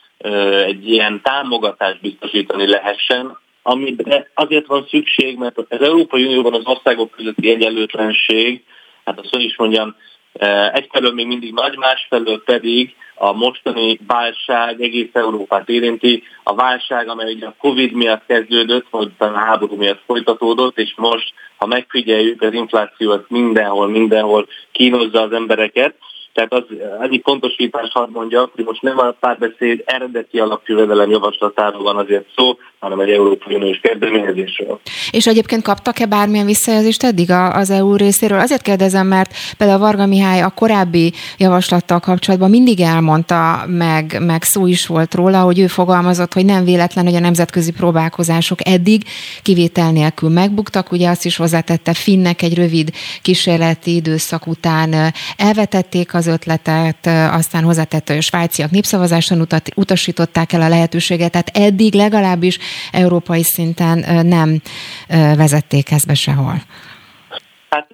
Speaker 4: egy ilyen támogatást biztosítani lehessen, amire azért van szükség, mert az Európai Unióban az országok közötti egyenlőtlenség, hát azt is mondjam, e, egyfelől még mindig nagy, másfelől pedig a mostani válság egész Európát érinti. A válság, amely ugye a Covid miatt kezdődött, vagy a háború miatt folytatódott, és most, ha megfigyeljük, az infláció az mindenhol, mindenhol kínozza az embereket, Tehát az egyik pontosítás hadd mondjak, hogy most nem a párbeszéd eredeti alapjövedelem javaslatáról van azért szó, hanem egy Európai Uniós kezdeményezésről.
Speaker 2: És egyébként kaptak-e bármilyen visszajelzést eddig az EU részéről? Azért kérdezem, mert például Varga Mihály a korábbi javaslattal kapcsolatban mindig elmondta, meg, meg szó is volt róla, hogy ő fogalmazott, hogy nem véletlen, hogy a nemzetközi próbálkozások eddig kivétel nélkül megbuktak. Ugye azt is hozzátette, Finnek egy rövid kísérleti időszak után elvetették az ötletet, aztán hozzátette, hogy a svájciak népszavazáson utat, utasították el a lehetőséget, tehát eddig legalábbis európai szinten nem vezették ezt be sehol.
Speaker 4: Hát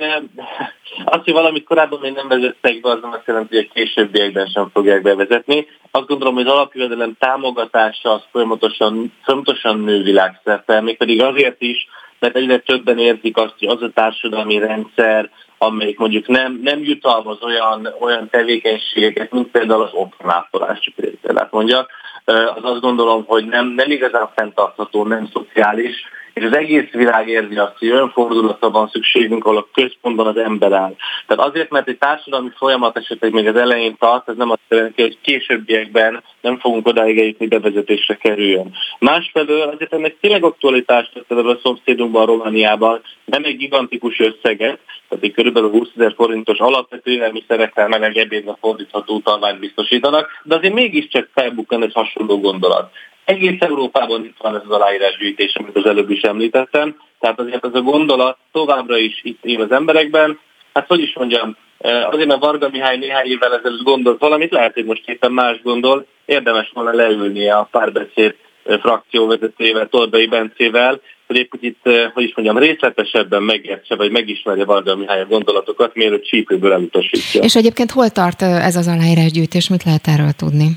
Speaker 4: azt, hogy valamit korábban még nem vezettek be, az nem azt jelenti, hogy a későbbiekben sem fogják bevezetni. Azt gondolom, hogy az alapjövedelem támogatása az folyamatosan, folyamatosan nő világszerte, mégpedig azért is, mert egyre többen érzik azt, hogy az a társadalmi rendszer, amelyik mondjuk nem, nem jutalmaz olyan, olyan tevékenységeket, mint például az otthonápolás, csak példát mondjak, az azt gondolom, hogy nem, nem igazán fenntartható, nem szociális, és az egész világ érzi azt, hogy olyan fordulatra van szükségünk, ahol a központban az ember áll. Tehát azért, mert egy társadalmi folyamat esetleg még az elején tart, ez nem azt jelenti, hogy későbbiekben nem fogunk odáig eljutni, bevezetésre kerüljön. Másfelől azért ennek tényleg aktualitást tett a szomszédunkban, Romániában, nem egy gigantikus összeget, tehát egy körülbelül 20 ezer forintos alapvető élelmiszerekkel meleg ebédre fordítható utalványt biztosítanak, de azért mégiscsak felbukkan egy hasonló gondolat. Egész Európában itt van ez az aláírásgyűjtés, amit az előbb is említettem, tehát azért ez a gondolat továbbra is itt él az emberekben. Hát hogy is mondjam, eh, azért mert Varga Mihály néhány évvel ezelőtt gondolt valamit, lehet, hogy most éppen más gondol, érdemes volna leülnie a párbeszéd eh, frakcióvezetőjével, Tordai Bencével, hogy egy kicsit, eh, hogy is mondjam, részletesebben megértse, vagy megismerje Varga Mihály a gondolatokat, mielőtt csípőből elutasítja.
Speaker 2: És egyébként hol tart ez az aláírásgyűjtés, mit lehet erről tudni?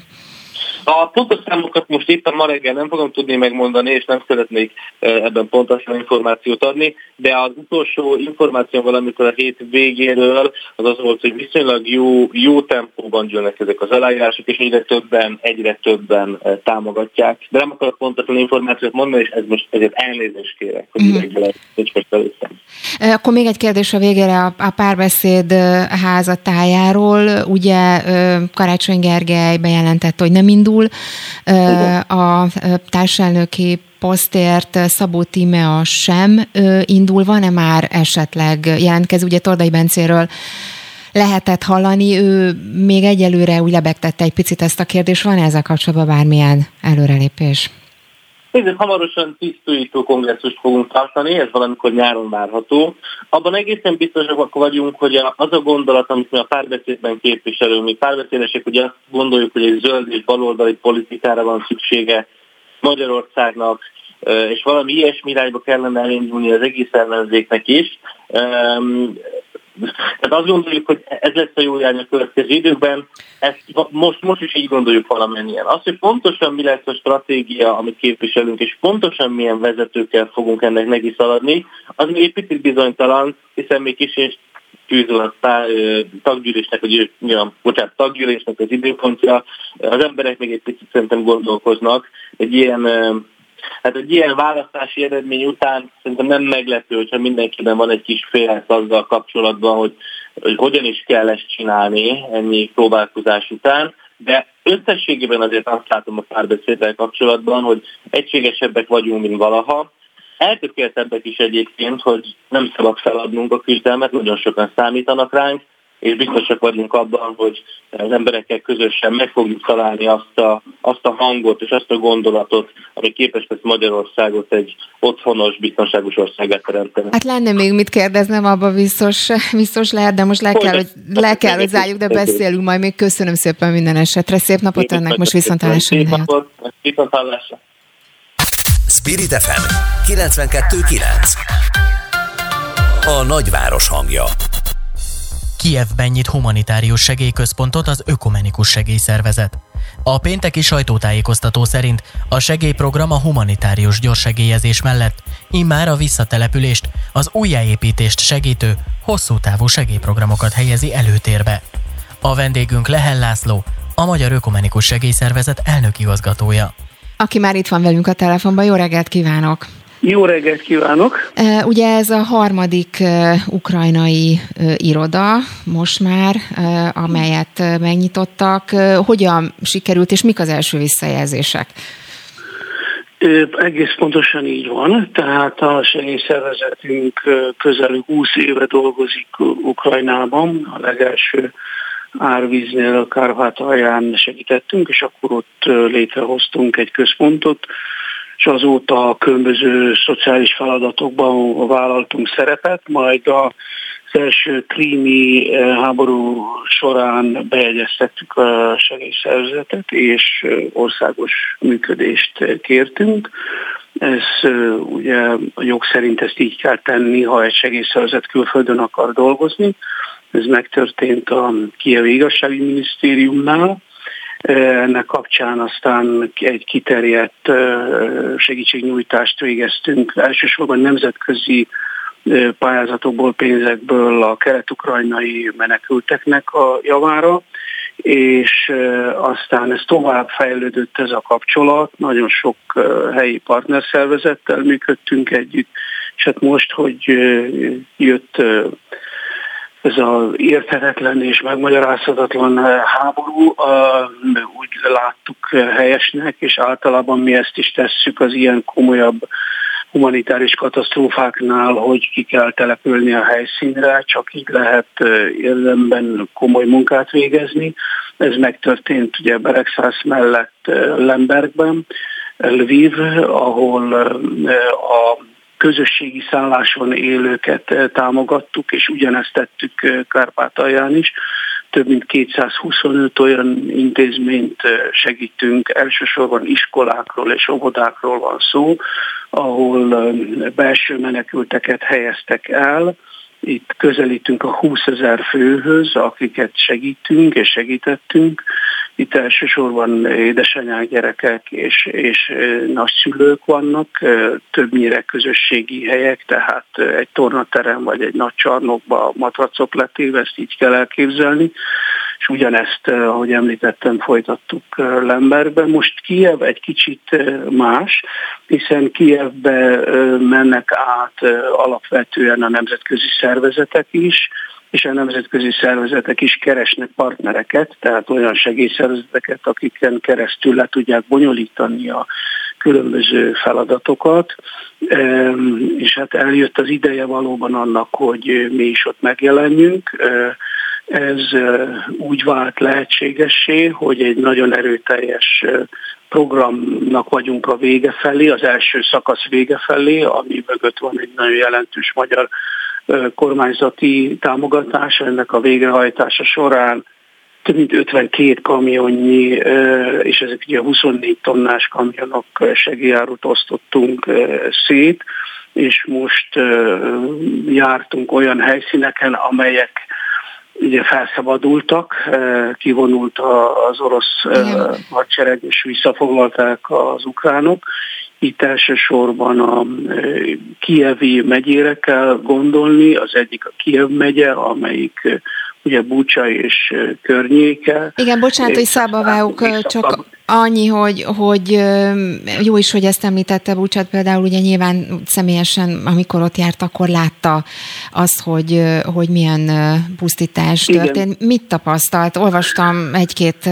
Speaker 4: A pontos számokat most éppen ma reggel nem fogom tudni megmondani, és nem szeretnék ebben pontosan információt adni, de az utolsó információ valamikor a hét végéről az az volt, hogy viszonylag jó, jó tempóban gyűlnek ezek az aláírások, és egyre többen, egyre többen támogatják. De nem akarok pontosan információt mondani, és ez most ezért elnézést kérek, hogy mm. nincs most előttem.
Speaker 2: Akkor még egy kérdés a végére a, a párbeszéd házatájáról. Ugye Karácsony Gergely bejelentette, hogy nem indul indul. A társelnöki posztért Szabó Tímea sem indul. Van-e már esetleg jelentkező? Ugye Tordai Bencéről lehetett hallani, ő még egyelőre úgy lebegtette egy picit ezt a kérdést. Van-e ezzel kapcsolatban bármilyen előrelépés?
Speaker 4: Nézzük, hamarosan tisztújító kongresszust fogunk tartani, ez valamikor nyáron várható. Abban egészen biztosak vagyunk, hogy az a gondolat, amit mi a párbeszédben képviselünk, mi párbeszédesek ugye azt gondoljuk, hogy egy zöld és baloldali politikára van szüksége Magyarországnak, és valami ilyesmi irányba kellene elindulni az egész ellenzéknek is. Tehát azt gondoljuk, hogy ez lesz a jó irány a következő időkben, ezt most, most is így gondoljuk valamennyien. Az, hogy pontosan mi lesz a stratégia, amit képviselünk, és pontosan milyen vezetőkkel fogunk ennek neki szaladni, az még egy picit bizonytalan, hiszen még kis és tűző a taggyűlésnek, vagy ja, bocsánat, taggyűlésnek az időpontja. Az emberek még egy picit szerintem gondolkoznak. Egy ilyen Hát egy ilyen választási eredmény után szerintem nem meglepő, hogyha mindenkiben van egy kis félhet azzal kapcsolatban, hogy, hogy hogyan is kell ezt csinálni ennyi próbálkozás után, de összességében azért azt látom a párbeszéddel kapcsolatban, hogy egységesebbek vagyunk, mint valaha, eltökéltebbek is egyébként, hogy nem szabad feladnunk a küzdelmet, nagyon sokan számítanak ránk, és biztosak vagyunk abban, hogy az emberekkel közösen meg fogjuk találni azt a, azt a hangot és azt a gondolatot, ami képes lesz Magyarországot egy otthonos, biztonságos országát teremteni.
Speaker 2: Hát lenne még mit kérdeznem, abba biztos, biztos lehet, de most le kell, hogy, le kell, hogy zárjuk, de beszélünk majd még. Köszönöm szépen minden esetre. Szép napot önnek, most viszontlátásra.
Speaker 4: Szép napot, viszontlátásra.
Speaker 1: Spirit FM 92.9 A nagyváros hangja
Speaker 3: Kievben nyit humanitárius segélyközpontot az Ökumenikus Segélyszervezet. A pénteki sajtótájékoztató szerint a segélyprogram a humanitárius gyorsegélyezés mellett immár a visszatelepülést, az újjáépítést segítő, hosszú távú segélyprogramokat helyezi előtérbe. A vendégünk Lehel László, a Magyar Ökumenikus Segélyszervezet elnök igazgatója.
Speaker 2: Aki már itt van velünk a telefonban, jó reggelt kívánok!
Speaker 7: Jó reggelt kívánok!
Speaker 2: Ugye ez a harmadik ukrajnai iroda most már, amelyet megnyitottak. Hogyan sikerült, és mik az első visszajelzések?
Speaker 7: Egész pontosan így van, tehát a segélyszervezetünk közel 20 éve dolgozik Ukrajnában, a legelső árvíznél a Kárpát alján segítettünk, és akkor ott létrehoztunk egy központot, és azóta a különböző szociális feladatokban vállaltunk szerepet, majd a az első krími háború során bejegyeztettük a segélyszervezetet, és országos működést kértünk. Ez ugye a jog szerint ezt így kell tenni, ha egy segélyszervezet külföldön akar dolgozni. Ez megtörtént a Kievi Igazságügyi Minisztériumnál, ennek kapcsán aztán egy kiterjedt segítségnyújtást végeztünk, elsősorban nemzetközi pályázatokból, pénzekből a kelet-ukrajnai menekülteknek a javára, és aztán ez tovább fejlődött ez a kapcsolat, nagyon sok helyi partnerszervezettel működtünk együtt, és hát most, hogy jött ez az érthetetlen és megmagyarázhatatlan háború, úgy láttuk helyesnek, és általában mi ezt is tesszük az ilyen komolyabb humanitáris katasztrófáknál, hogy ki kell települni a helyszínre, csak így lehet érdemben komoly munkát végezni. Ez megtörtént ugye Beregszász mellett Lembergben, Lviv, ahol a közösségi szálláson élőket támogattuk, és ugyanezt tettük Kárpátalján is. Több mint 225 olyan intézményt segítünk, elsősorban iskolákról és óvodákról van szó, ahol belső menekülteket helyeztek el, itt közelítünk a 20 ezer főhöz, akiket segítünk és segítettünk. Itt elsősorban édesanyák, gyerekek és, és nagyszülők vannak, többnyire közösségi helyek, tehát egy tornaterem vagy egy nagy csarnokba matracok letéve, ezt így kell elképzelni és ugyanezt, ahogy említettem, folytattuk Lembergben. Most Kiev egy kicsit más, hiszen Kievbe mennek át alapvetően a nemzetközi szervezetek is, és a nemzetközi szervezetek is keresnek partnereket, tehát olyan segélyszervezeteket, akiken keresztül le tudják bonyolítani a különböző feladatokat, és hát eljött az ideje valóban annak, hogy mi is ott megjelenjünk. Ez úgy vált lehetségessé, hogy egy nagyon erőteljes programnak vagyunk a vége felé, az első szakasz vége felé, ami mögött van egy nagyon jelentős magyar kormányzati támogatás, ennek a végrehajtása során több mint 52 kamionnyi, és ezek ugye 24 tonnás kamionok segélyárut osztottunk szét, és most jártunk olyan helyszíneken, amelyek ugye felszabadultak, kivonult az orosz hadsereg, és visszafoglalták az ukránok. Itt elsősorban a kievi megyére kell gondolni, az egyik a Kiev megye, amelyik ugye Bucsa és környéke.
Speaker 2: Igen, bocsánat, hogy szabaváuk, csak annyi, hogy, hogy jó is, hogy ezt említette Bucsát, például ugye nyilván személyesen, amikor ott járt, akkor látta azt, hogy, hogy milyen pusztítás történt. Igen. Mit tapasztalt? Olvastam egy-két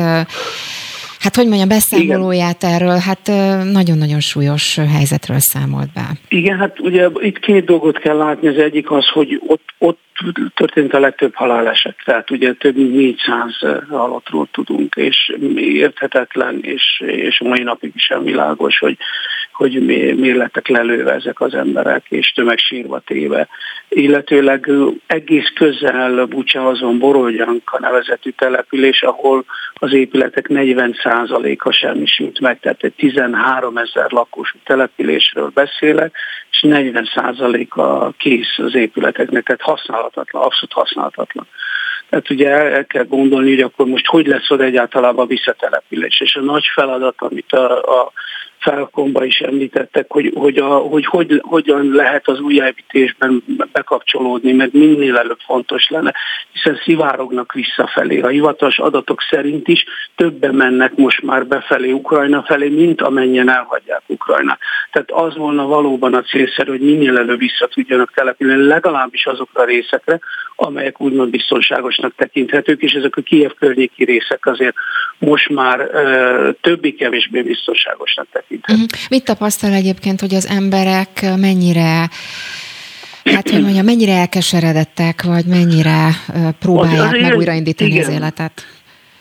Speaker 2: hát hogy mondjam, beszámolóját Igen. erről, hát nagyon-nagyon súlyos helyzetről számolt be.
Speaker 7: Igen, hát ugye itt két dolgot kell látni. Az egyik az, hogy ott, ott történt a legtöbb haláleset, tehát ugye több mint 400 halottról tudunk, és érthetetlen, és, és mai napig sem világos, hogy, hogy miért lettek lelőve ezek az emberek, és tömegsírva téve. Illetőleg egész közel azon Borodjanka nevezetű település, ahol az épületek 40%-a semmisült meg, tehát egy 13 ezer lakós településről beszélek, és 40%-a kész az épületeknek, tehát használhatatlan, abszolút használhatatlan. Tehát ugye el, el kell gondolni, hogy akkor most hogy lesz ott egyáltalán a visszatelepülés. És a nagy feladat, amit a, a felkomba is említettek, hogy, hogy, a, hogy, hogy hogyan lehet az újjáépítésben bekapcsolódni, mert minél előbb fontos lenne, hiszen szivárognak visszafelé. A hivatalos adatok szerint is többen mennek most már befelé Ukrajna felé, mint amennyien elhagyják Ukrajna. Tehát az volna valóban a célszerű, hogy minél előbb vissza tudjanak települni, legalábbis azokra a részekre, amelyek úgymond biztonságosnak tekinthetők, és ezek a Kiev környéki részek azért most már ö, többi-kevésbé biztonságosnak tekinthetők.
Speaker 2: Uh-huh. Mit tapasztal egyébként, hogy az emberek mennyire Hát, hogy mondjam, mennyire elkeseredettek, vagy mennyire próbálják az, az meg újraindítani igen. az életet?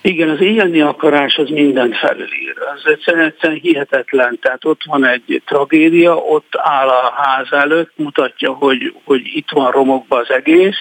Speaker 7: Igen, az élni akarás az mindent felülír. Az egyszerűen, egyszerűen hihetetlen. Tehát ott van egy tragédia, ott áll a ház előtt, mutatja, hogy, hogy itt van romokba az egész,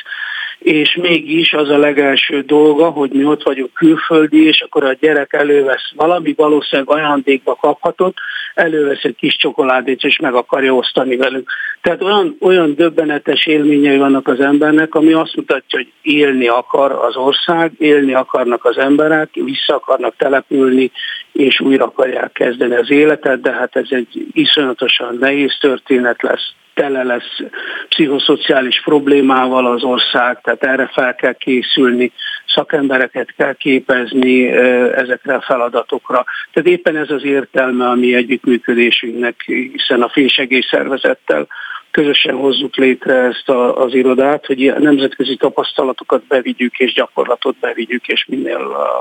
Speaker 7: és mégis az a legelső dolga, hogy mi ott vagyunk külföldi, és akkor a gyerek elővesz valami, valószínűleg ajándékba kaphatott, elővesz egy kis csokoládét, és meg akarja osztani velünk. Tehát olyan, olyan döbbenetes élményei vannak az embernek, ami azt mutatja, hogy élni akar az ország, élni akarnak az emberek, vissza akarnak települni, és újra akarják kezdeni az életet, de hát ez egy iszonyatosan nehéz történet lesz, tele lesz pszichoszociális problémával az ország, tehát erre fel kell készülni, szakembereket kell képezni ezekre a feladatokra. Tehát éppen ez az értelme a mi együttműködésünknek, hiszen a félsegélyszervezettel közösen hozzuk létre ezt a, az irodát, hogy a nemzetközi tapasztalatokat bevigyük és gyakorlatot bevigyük, és minél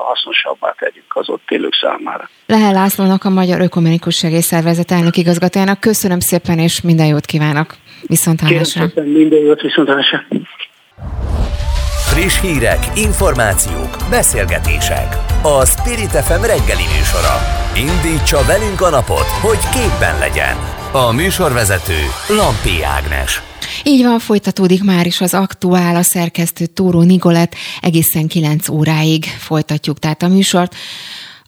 Speaker 7: hasznosabbá tegyük az ott élők számára.
Speaker 2: Lehel Lászlónak a Magyar Ökumenikus Segélyszervezet elnök igazgatójának köszönöm szépen, és minden jót kívánok! Viszont hallásra!
Speaker 7: minden jót, viszont hallásra!
Speaker 1: Friss hírek, információk, beszélgetések. A Spirit FM reggeli műsora. Indítsa velünk a napot, hogy képben legyen. A műsorvezető Lampi Ágnes.
Speaker 2: Így van, folytatódik már is az aktuál, a szerkesztő Tóró Nigolet egészen 9 óráig folytatjuk tehát a műsort.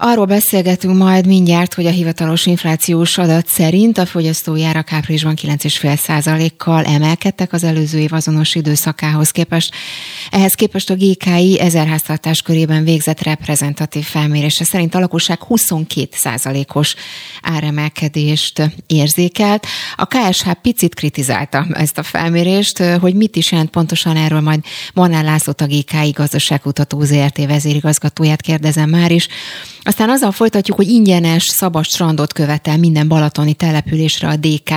Speaker 2: Arról beszélgetünk majd mindjárt, hogy a hivatalos inflációs adat szerint a fogyasztói árak áprilisban 9,5%-kal emelkedtek az előző év azonos időszakához képest. Ehhez képest a GKI ezer háztartás körében végzett reprezentatív felmérése szerint a lakosság 22%-os áremelkedést érzékelt. A KSH picit kritizálta ezt a felmérést, hogy mit is jelent pontosan erről majd Manál László a GKI gazdaságkutató ZRT vezérigazgatóját kérdezem már is. Aztán azzal folytatjuk, hogy ingyenes, szabad strandot követel minden balatoni településre a DK.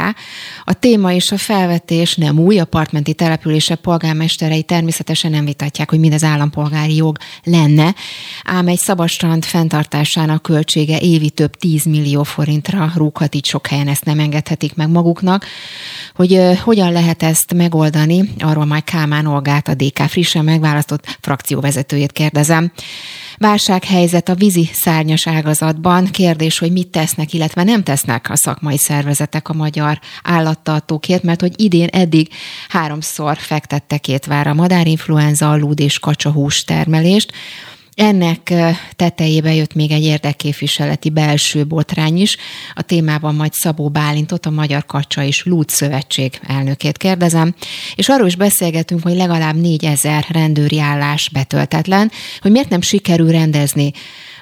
Speaker 2: A téma és a felvetés nem új, a partmenti települések polgármesterei természetesen nem vitatják, hogy mindez állampolgári jog lenne, ám egy szabad strand fenntartásának költsége évi több 10 millió forintra rúghat, így sok helyen ezt nem engedhetik meg maguknak. Hogy hogyan lehet ezt megoldani, arról majd Kálmán Olgát, a DK frissen megválasztott frakcióvezetőjét kérdezem. Válsághelyzet a vízi szárnyas ágazatban. Kérdés, hogy mit tesznek, illetve nem tesznek a szakmai szervezetek a magyar állattartókért, mert hogy idén eddig háromszor fektette két vár a madárinfluenza, alud és kacsahús termelést. Ennek tetejébe jött még egy érdekképviseleti belső botrány is. A témában majd Szabó Bálintot, a Magyar Kacsa és Lúd Szövetség elnökét kérdezem, és arról is beszélgetünk, hogy legalább 4000 rendőri állás betöltetlen, hogy miért nem sikerül rendezni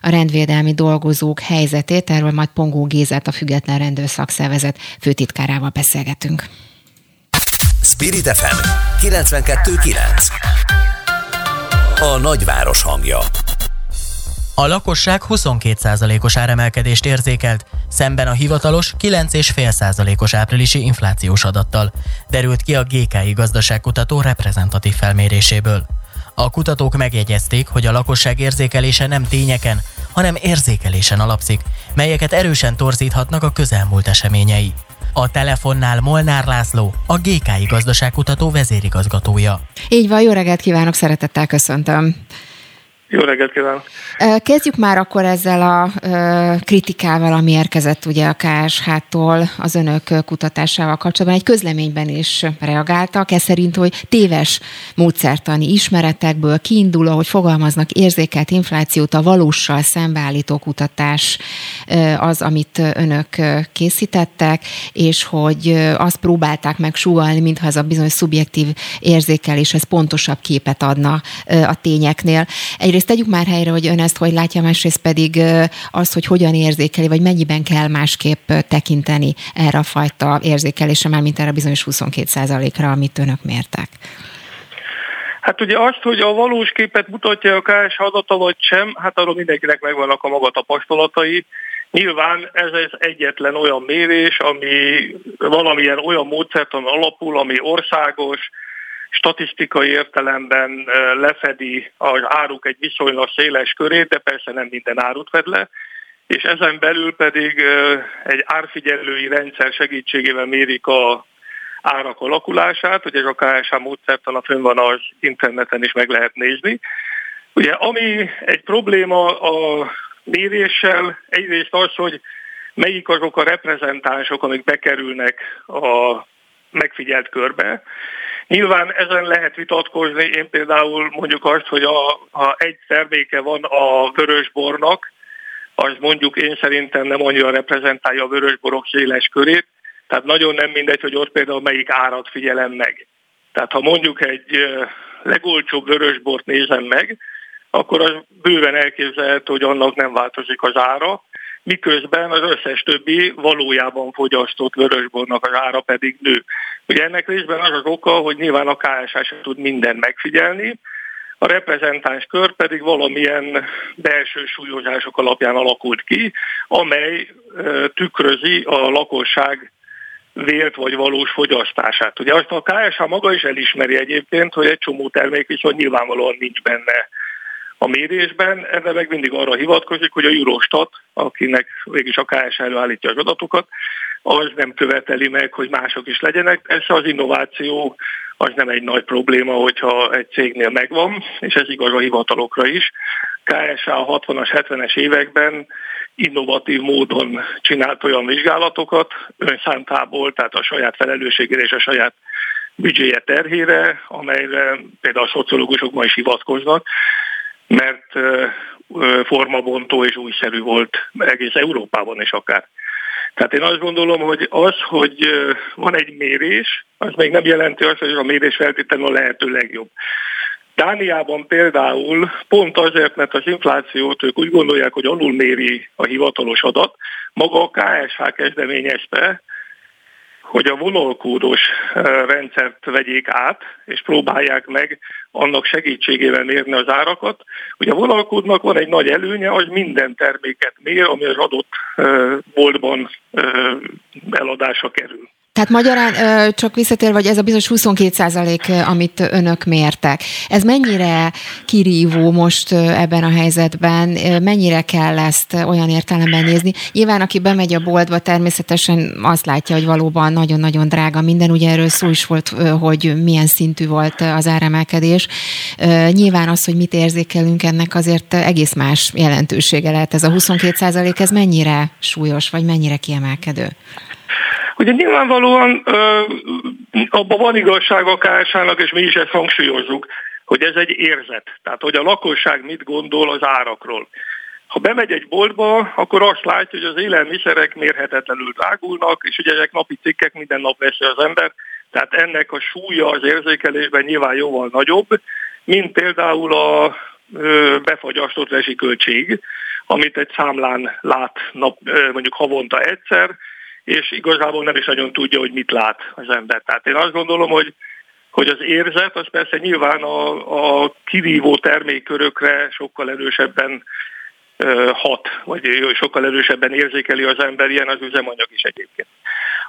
Speaker 2: a rendvédelmi dolgozók helyzetét, erről majd Pongó Gézát, a Független Rendőrszakszervezet főtitkárával beszélgetünk.
Speaker 1: Spirit FM 92.9 a nagyváros hangja.
Speaker 3: A lakosság 22%-os áremelkedést érzékelt, szemben a hivatalos 9,5%-os áprilisi inflációs adattal, derült ki a GKI gazdaságkutató reprezentatív felméréséből. A kutatók megjegyezték, hogy a lakosság érzékelése nem tényeken, hanem érzékelésen alapszik, melyeket erősen torzíthatnak a közelmúlt eseményei. A telefonnál Molnár László, a GKI gazdaságkutató vezérigazgatója.
Speaker 2: Így van, jó reggelt kívánok, szeretettel köszöntöm.
Speaker 8: Jó reggelt kívánok!
Speaker 2: Kezdjük már akkor ezzel a kritikával, ami érkezett ugye a KSH-tól az önök kutatásával kapcsolatban. Egy közleményben is reagáltak, ez szerint, hogy téves módszertani ismeretekből kiinduló, hogy fogalmaznak érzékelt inflációt, a valóssal szembeállító kutatás az, amit önök készítettek, és hogy azt próbálták meg sugalni, mintha ez a bizonyos szubjektív érzékelés, ez pontosabb képet adna a tényeknél. Egyrészt egyrészt tegyük már helyre, hogy ön ezt hogy látja, másrészt pedig az, hogy hogyan érzékeli, vagy mennyiben kell másképp tekinteni erre a fajta érzékelésre, már mint erre bizonyos 22 ra amit önök mértek.
Speaker 8: Hát ugye azt, hogy a valós képet mutatja a KS adata vagy sem, hát arról mindenkinek megvannak a maga tapasztalatai. Nyilván ez az egyetlen olyan mérés, ami valamilyen olyan módszertan alapul, ami országos, statisztikai értelemben lefedi az áruk egy viszonylag széles körét, de persze nem minden árut fed le, és ezen belül pedig egy árfigyelői rendszer segítségével mérik a árak alakulását, ugye ez a KSH a fönn van az interneten is meg lehet nézni. Ugye ami egy probléma a méréssel, egyrészt az, hogy melyik azok a reprezentánsok, amik bekerülnek a megfigyelt körbe, Nyilván ezen lehet vitatkozni, én például mondjuk azt, hogy a, ha egy terméke van a vörösbornak, az mondjuk én szerintem nem annyira reprezentálja a vörösborok széles körét, tehát nagyon nem mindegy, hogy ott például melyik árat figyelem meg. Tehát ha mondjuk egy legolcsóbb vörösbort nézem meg, akkor az bőven elképzelhető, hogy annak nem változik az ára, miközben az összes többi valójában fogyasztott vörösbornak az ára pedig nő. Ugye ennek részben az az oka, hogy nyilván a KSH sem tud minden megfigyelni, a reprezentáns kör pedig valamilyen belső súlyozások alapján alakult ki, amely tükrözi a lakosság vélt vagy valós fogyasztását. Ugye azt a KSH maga is elismeri egyébként, hogy egy csomó termék viszont nyilvánvalóan nincs benne a mérésben, erre meg mindig arra hivatkozik, hogy a Eurostat, akinek végig a KS előállítja az adatokat, az nem követeli meg, hogy mások is legyenek. Persze az innováció az nem egy nagy probléma, hogyha egy cégnél megvan, és ez igaz a hivatalokra is. KSA a 60-as, 70-es években innovatív módon csinált olyan vizsgálatokat önszántából, tehát a saját felelősségére és a saját büdzséje terhére, amelyre például a szociológusok ma is hivatkoznak, mert formabontó és újszerű volt egész Európában is akár. Tehát én azt gondolom, hogy az, hogy van egy mérés, az még nem jelenti azt, hogy a mérés feltétlenül a lehető legjobb. Dániában például pont azért, mert az inflációt ők úgy gondolják, hogy alul méri a hivatalos adat, maga a KSH kezdeményezte, hogy a vonalkódos rendszert vegyék át, és próbálják meg annak segítségével mérni az árakat. Ugye a vonalkódnak van egy nagy előnye, hogy minden terméket mér, ami az adott boltban eladásra kerül.
Speaker 2: Tehát magyarán csak visszatér, vagy ez a bizonyos 22 százalék, amit önök mértek. Ez mennyire kirívó most ebben a helyzetben? Mennyire kell ezt olyan értelemben nézni? Nyilván, aki bemegy a boltba, természetesen azt látja, hogy valóban nagyon-nagyon drága minden. Ugye erről szó is volt, hogy milyen szintű volt az áremelkedés. Nyilván az, hogy mit érzékelünk ennek, azért egész más jelentősége lehet. Ez a 22 százalék, ez mennyire súlyos, vagy mennyire kiemelkedő?
Speaker 8: Ugye nyilvánvalóan ö, abban van igazság a KSH-nak, és mi is ezt hangsúlyozzuk, hogy ez egy érzet. Tehát, hogy a lakosság mit gondol az árakról. Ha bemegy egy boltba, akkor azt látja, hogy az élelmiszerek mérhetetlenül drágulnak, és ugye ezek napi cikkek minden nap veszi az ember, tehát ennek a súlya az érzékelésben nyilván jóval nagyobb, mint például a befagyasztott rezsiköltség, amit egy számlán lát nap, mondjuk havonta egyszer, és igazából nem is nagyon tudja, hogy mit lát az ember. Tehát én azt gondolom, hogy hogy az érzet, az persze nyilván a, a kivívó termékkörökre sokkal erősebben hat, vagy sokkal erősebben érzékeli az ember, ilyen az üzemanyag is egyébként.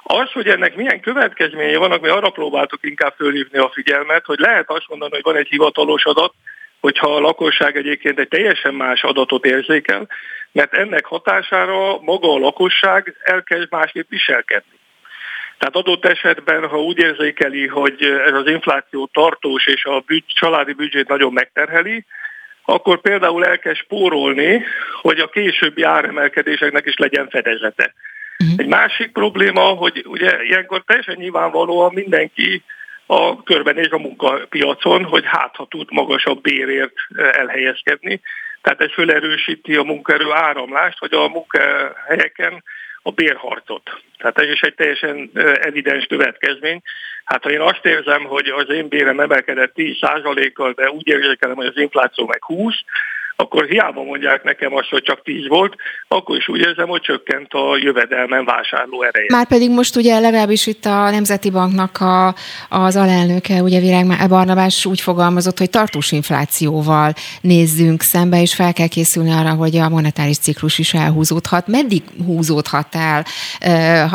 Speaker 8: Az, hogy ennek milyen következménye vannak, mi arra próbáltuk inkább fölhívni a figyelmet, hogy lehet azt mondani, hogy van egy hivatalos adat, hogyha a lakosság egyébként egy teljesen más adatot érzékel, mert ennek hatására maga a lakosság elkezd másképp viselkedni. Tehát adott esetben, ha úgy érzékeli, hogy ez az infláció tartós és a bügy, családi büdzsét nagyon megterheli, akkor például el kell spórolni, hogy a későbbi áremelkedéseknek is legyen fedezete. Uh-huh. Egy másik probléma, hogy ugye ilyenkor teljesen nyilvánvalóan mindenki a körbenéz a munkapiacon, hogy hát ha tud magasabb bérért elhelyezkedni. Tehát ez fölerősíti a munkaerő áramlást, hogy a munkahelyeken a bérharcot. Tehát ez is egy teljesen evidens következmény. Hát ha én azt érzem, hogy az én bérem emelkedett 10%-kal, de úgy érzékelem, hogy az infláció meg 20, akkor hiába mondják nekem azt, hogy csak 10 volt, akkor is úgy érzem, hogy csökkent a jövedelmen vásárló ereje.
Speaker 2: Már pedig most ugye legalábbis itt a Nemzeti Banknak a, az alelnöke, ugye Virág Barnabás úgy fogalmazott, hogy tartós inflációval nézzünk szembe, és fel kell készülni arra, hogy a monetáris ciklus is elhúzódhat. Meddig húzódhat el?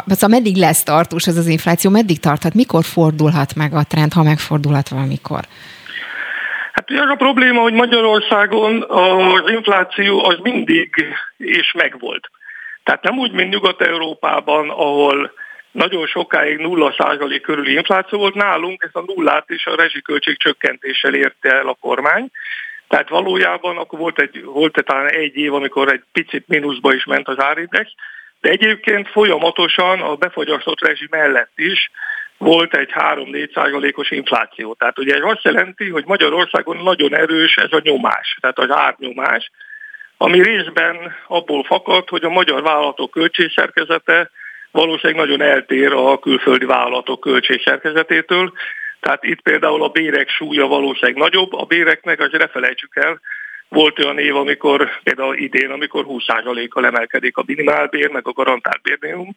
Speaker 2: Szóval meddig lesz tartós ez az infláció? Meddig tarthat? Mikor fordulhat meg a trend, ha megfordulhat valamikor?
Speaker 8: Hát az a probléma, hogy Magyarországon az infláció az mindig is megvolt. Tehát nem úgy, mint Nyugat-Európában, ahol nagyon sokáig 0% körüli infláció volt, nálunk ez a nullát is a rezsiköltség csökkentéssel érte el a kormány. Tehát valójában akkor volt, egy, volt talán egy év, amikor egy picit mínuszba is ment az árindex, de egyébként folyamatosan a befogyasztott rezsi mellett is volt egy 3-4 százalékos infláció. Tehát ugye ez azt jelenti, hogy Magyarországon nagyon erős ez a nyomás, tehát az árnyomás, ami részben abból fakad, hogy a magyar vállalatok költségszerkezete valószínűleg nagyon eltér a külföldi vállalatok költségszerkezetétől. Tehát itt például a bérek súlya valószínűleg nagyobb, a béreknek azért ne felejtsük el, volt olyan év, amikor például idén, amikor 20%-kal emelkedik a minimálbér, meg a garantált bérminimum,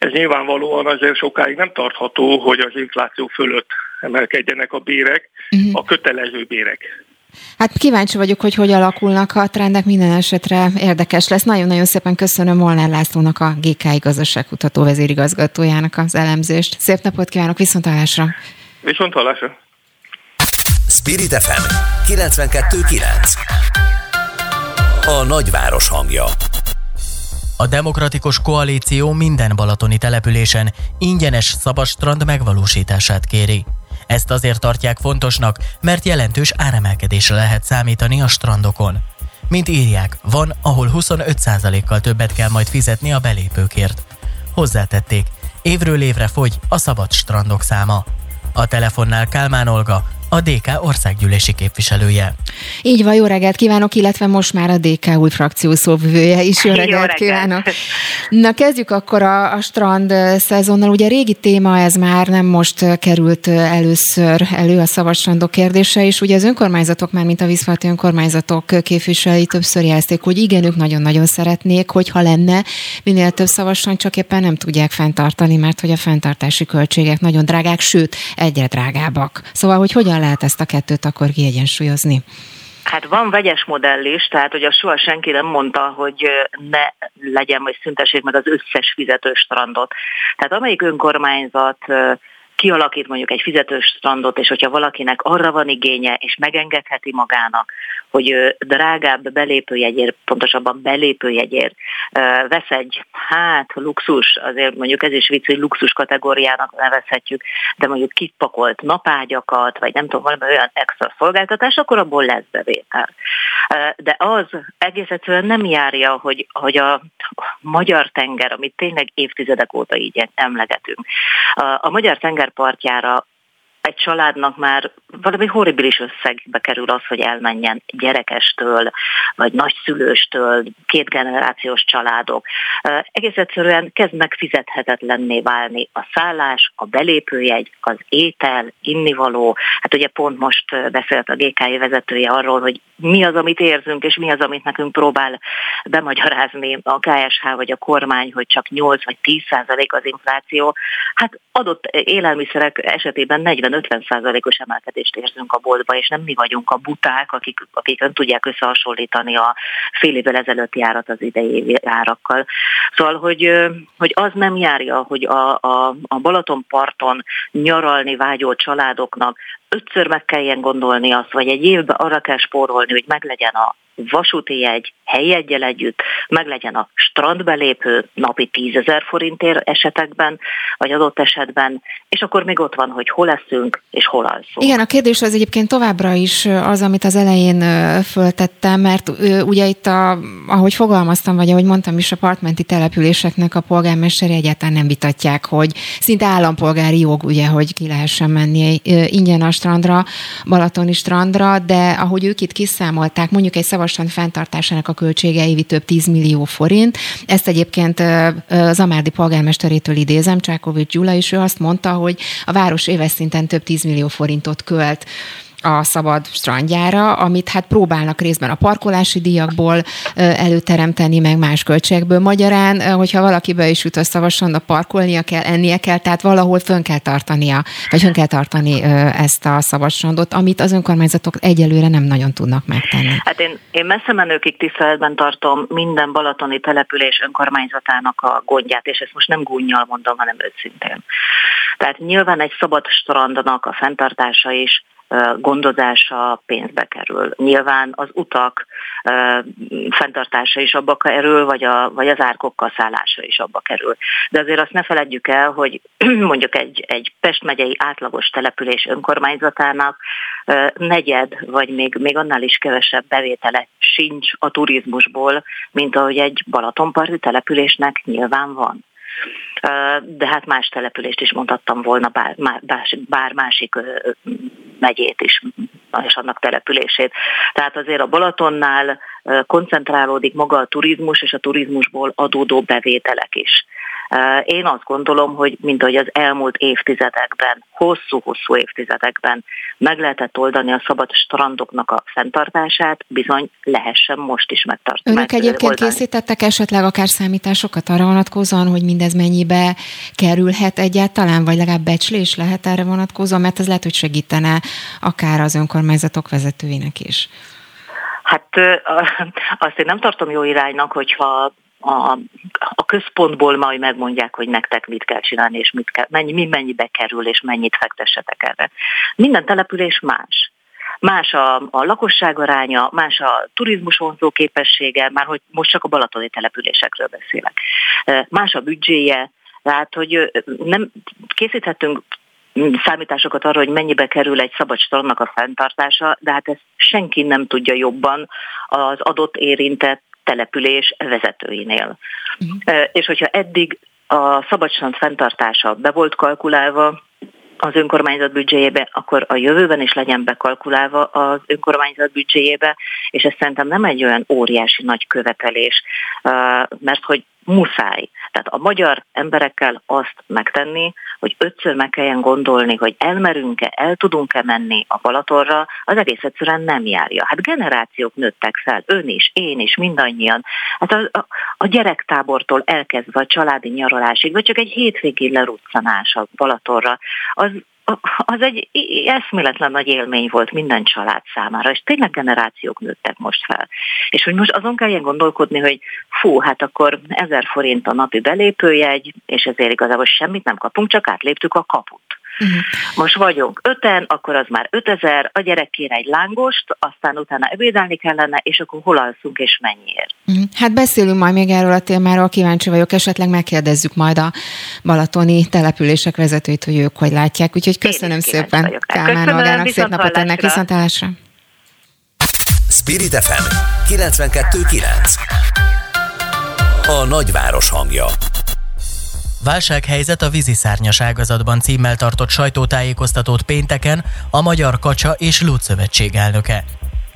Speaker 8: ez nyilvánvalóan azért sokáig nem tartható, hogy az infláció fölött emelkedjenek a bérek, uh-huh. a kötelező bérek.
Speaker 2: Hát kíváncsi vagyok, hogy hogy alakulnak a trendek, minden esetre érdekes lesz. Nagyon-nagyon szépen köszönöm Molnár Lászlónak, a GKI gazdaságkutató vezérigazgatójának az elemzést. Szép napot kívánok, viszont hallásra!
Speaker 8: Viszont hallásra!
Speaker 1: Spirit FM 92.9 A nagyváros hangja
Speaker 3: a Demokratikus Koalíció minden balatoni településen ingyenes szabadstrand megvalósítását kéri. Ezt azért tartják fontosnak, mert jelentős áremelkedésre lehet számítani a strandokon. Mint írják, van, ahol 25%-kal többet kell majd fizetni a belépőkért. Hozzátették, évről évre fogy a szabad strandok száma. A telefonnál Kálmán Olga, a DK országgyűlési képviselője.
Speaker 2: Így van, jó reggelt kívánok, illetve most már a DK új frakció szóvivője is. Jó reggelt, jó reggelt kívánok. Na kezdjük akkor a, a strand szezonnal. Ugye régi téma ez már nem most került először elő a szabadstrandok kérdése, és ugye az önkormányzatok, már mint a vízfalti önkormányzatok képviselői többször jelzték, hogy igen, ők nagyon-nagyon szeretnék, hogyha lenne minél több szabadstrand, csak éppen nem tudják fenntartani, mert hogy a fenntartási költségek nagyon drágák, sőt, egyre drágábbak. Szóval, hogy hogyan lehet ezt a kettőt akkor kiegyensúlyozni?
Speaker 9: Hát van vegyes modell is, tehát hogy a soha senki nem mondta, hogy ne legyen, vagy szüntessék meg az összes fizetős strandot. Tehát amelyik önkormányzat kialakít mondjuk egy fizetős strandot, és hogyha valakinek arra van igénye, és megengedheti magának, hogy drágább belépőjegyért, pontosabban belépőjegyért vesz egy, hát luxus, azért mondjuk ez is vicc, hogy luxus kategóriának nevezhetjük, de mondjuk kipakolt napágyakat, vagy nem tudom, valami olyan extra szolgáltatás, akkor abból lesz bevétel. De az egész egyszerűen nem járja, hogy, hogy a magyar tenger, amit tényleg évtizedek óta így emlegetünk, a, magyar tengerpartjára egy családnak már valami horribilis összegbe kerül az, hogy elmenjen gyerekestől, vagy nagyszülőstől, két generációs családok. Egész egyszerűen kezd megfizethetetlenné válni a szállás, a belépőjegy, az étel, innivaló. Hát ugye pont most beszélt a GKI vezetője arról, hogy mi az, amit érzünk, és mi az, amit nekünk próbál bemagyarázni a KSH vagy a kormány, hogy csak 8 vagy 10 százalék az infláció. Hát adott élelmiszerek esetében 40 40-50-50%-os emelkedést érzünk a boltba, és nem mi vagyunk a buták, akik, akik nem tudják összehasonlítani a fél évvel ezelőtti árat az idei árakkal. Szóval, hogy, hogy az nem járja, hogy a, a, a Balatonparton nyaralni vágyó családoknak ötször meg kelljen gondolni azt, vagy egy évben arra kell spórolni, hogy meglegyen a vasúti jegy, helyi egyel együtt, meg legyen a strandbelépő napi 10 ezer forintért esetekben, vagy adott esetben, és akkor még ott van, hogy hol leszünk, és hol alszunk.
Speaker 2: Igen, a kérdés az egyébként továbbra is az, amit az elején föltettem, mert ugye itt, a, ahogy fogalmaztam, vagy ahogy mondtam is, a településeknek a polgármesteri egyáltalán nem vitatják, hogy szinte állampolgári jog, ugye, hogy ki lehessen menni ingyen a strandra, Balatoni strandra, de ahogy ők itt kiszámolták, mondjuk egy szavastrand fenntartásának a költsége évi több 10 millió forint. Ezt egyébként Zamárdi polgármesterétől idézem, Csákovics Gyula, és ő azt mondta, hogy a város éves szinten több 10 millió forintot költ a szabad strandjára, amit hát próbálnak részben a parkolási díjakból előteremteni, meg más költségekből. Magyarán, hogyha valaki be is jut a szavason, a parkolnia kell, ennie kell, tehát valahol fönn kell tartania, vagy fönn kell tartani ezt a szabadstrandot, amit az önkormányzatok egyelőre nem nagyon tudnak megtenni.
Speaker 9: Hát én, én messze menőkig tiszteletben tartom minden balatoni település önkormányzatának a gondját, és ezt most nem gúnyjal mondom, hanem őszintén. Tehát nyilván egy szabad strandnak a fenntartása is gondozása pénzbe kerül. Nyilván az utak fenntartása is abba kerül, vagy, a, vagy az árkokkal szállása is abba kerül. De azért azt ne feledjük el, hogy *clears throat* mondjuk egy, egy Pest megyei átlagos település önkormányzatának negyed, vagy még, még annál is kevesebb bevétele sincs a turizmusból, mint ahogy egy Balatonparti településnek nyilván van de hát más települést is mondhattam volna, bár, bár, bár másik megyét is, és annak települését. Tehát azért a Balatonnál koncentrálódik maga a turizmus, és a turizmusból adódó bevételek is. Én azt gondolom, hogy mint ahogy az elmúlt évtizedekben, hosszú-hosszú évtizedekben meg lehetett oldani a szabad strandoknak a fenntartását, bizony lehessen most is megtartani.
Speaker 2: Önök egyébként oldani. készítettek esetleg akár számításokat arra vonatkozóan, hogy mindez mennyibe kerülhet egyáltalán, vagy legalább becslés lehet erre vonatkozóan, mert ez lehet, hogy segítene akár az önkormányzatok vezetőinek is.
Speaker 9: Hát azt én nem tartom jó iránynak, hogyha a, a központból majd megmondják, hogy nektek mit kell csinálni, és mit kell, mennyi, mi mennyibe kerül, és mennyit fektessetek erre. Minden település más. Más a, a lakosság aránya, más a turizmus vonzó képessége, már hogy most csak a balatoni településekről beszélek. Más a büdzséje, tehát, hogy nem készíthetünk számításokat arra, hogy mennyibe kerül egy szabad a fenntartása, de hát ezt senki nem tudja jobban az adott érintett település vezetőinél. Uh-huh. És hogyha eddig a szabadság fenntartása be volt kalkulálva, az önkormányzat büdzséjébe, akkor a jövőben is legyen bekalkulálva az önkormányzat büdzséjébe, és ez szerintem nem egy olyan óriási nagy követelés, mert hogy muszáj. Tehát a magyar emberekkel azt megtenni, hogy ötször meg kelljen gondolni, hogy elmerünk-e, el tudunk-e menni a Balatorra, az egész egyszerűen nem járja. Hát generációk nőttek fel, ön is, én is, mindannyian. Hát a, a, a gyerektábortól elkezdve a családi nyaralásig, vagy csak egy hétvégi leruccanás a Balatorra, az az egy eszméletlen nagy élmény volt minden család számára, és tényleg generációk nőttek most fel. És hogy most azon kelljen gondolkodni, hogy fú, hát akkor ezer forint a napi belépőjegy, és ezért igazából semmit nem kapunk, csak átléptük a kaput. Uh-huh. Most vagyunk öten, akkor az már 5000, a gyerek kér egy lángost, aztán utána ebédelni kellene, és akkor hol alszunk és mennyiért.
Speaker 2: Uh-huh. Hát beszélünk majd még erről a témáról, kíváncsi vagyok, esetleg megkérdezzük majd a balatoni települések vezetőit, hogy ők hogy látják. Úgyhogy köszönöm szépen Kálmán Olgának, szép napot ennek, viszontlátásra.
Speaker 1: Spirit FM 92.9 A nagyváros hangja
Speaker 3: Válsághelyzet a víziszárnyas ágazatban címmel tartott sajtótájékoztatót pénteken a Magyar Kacsa és Lúd elnöke.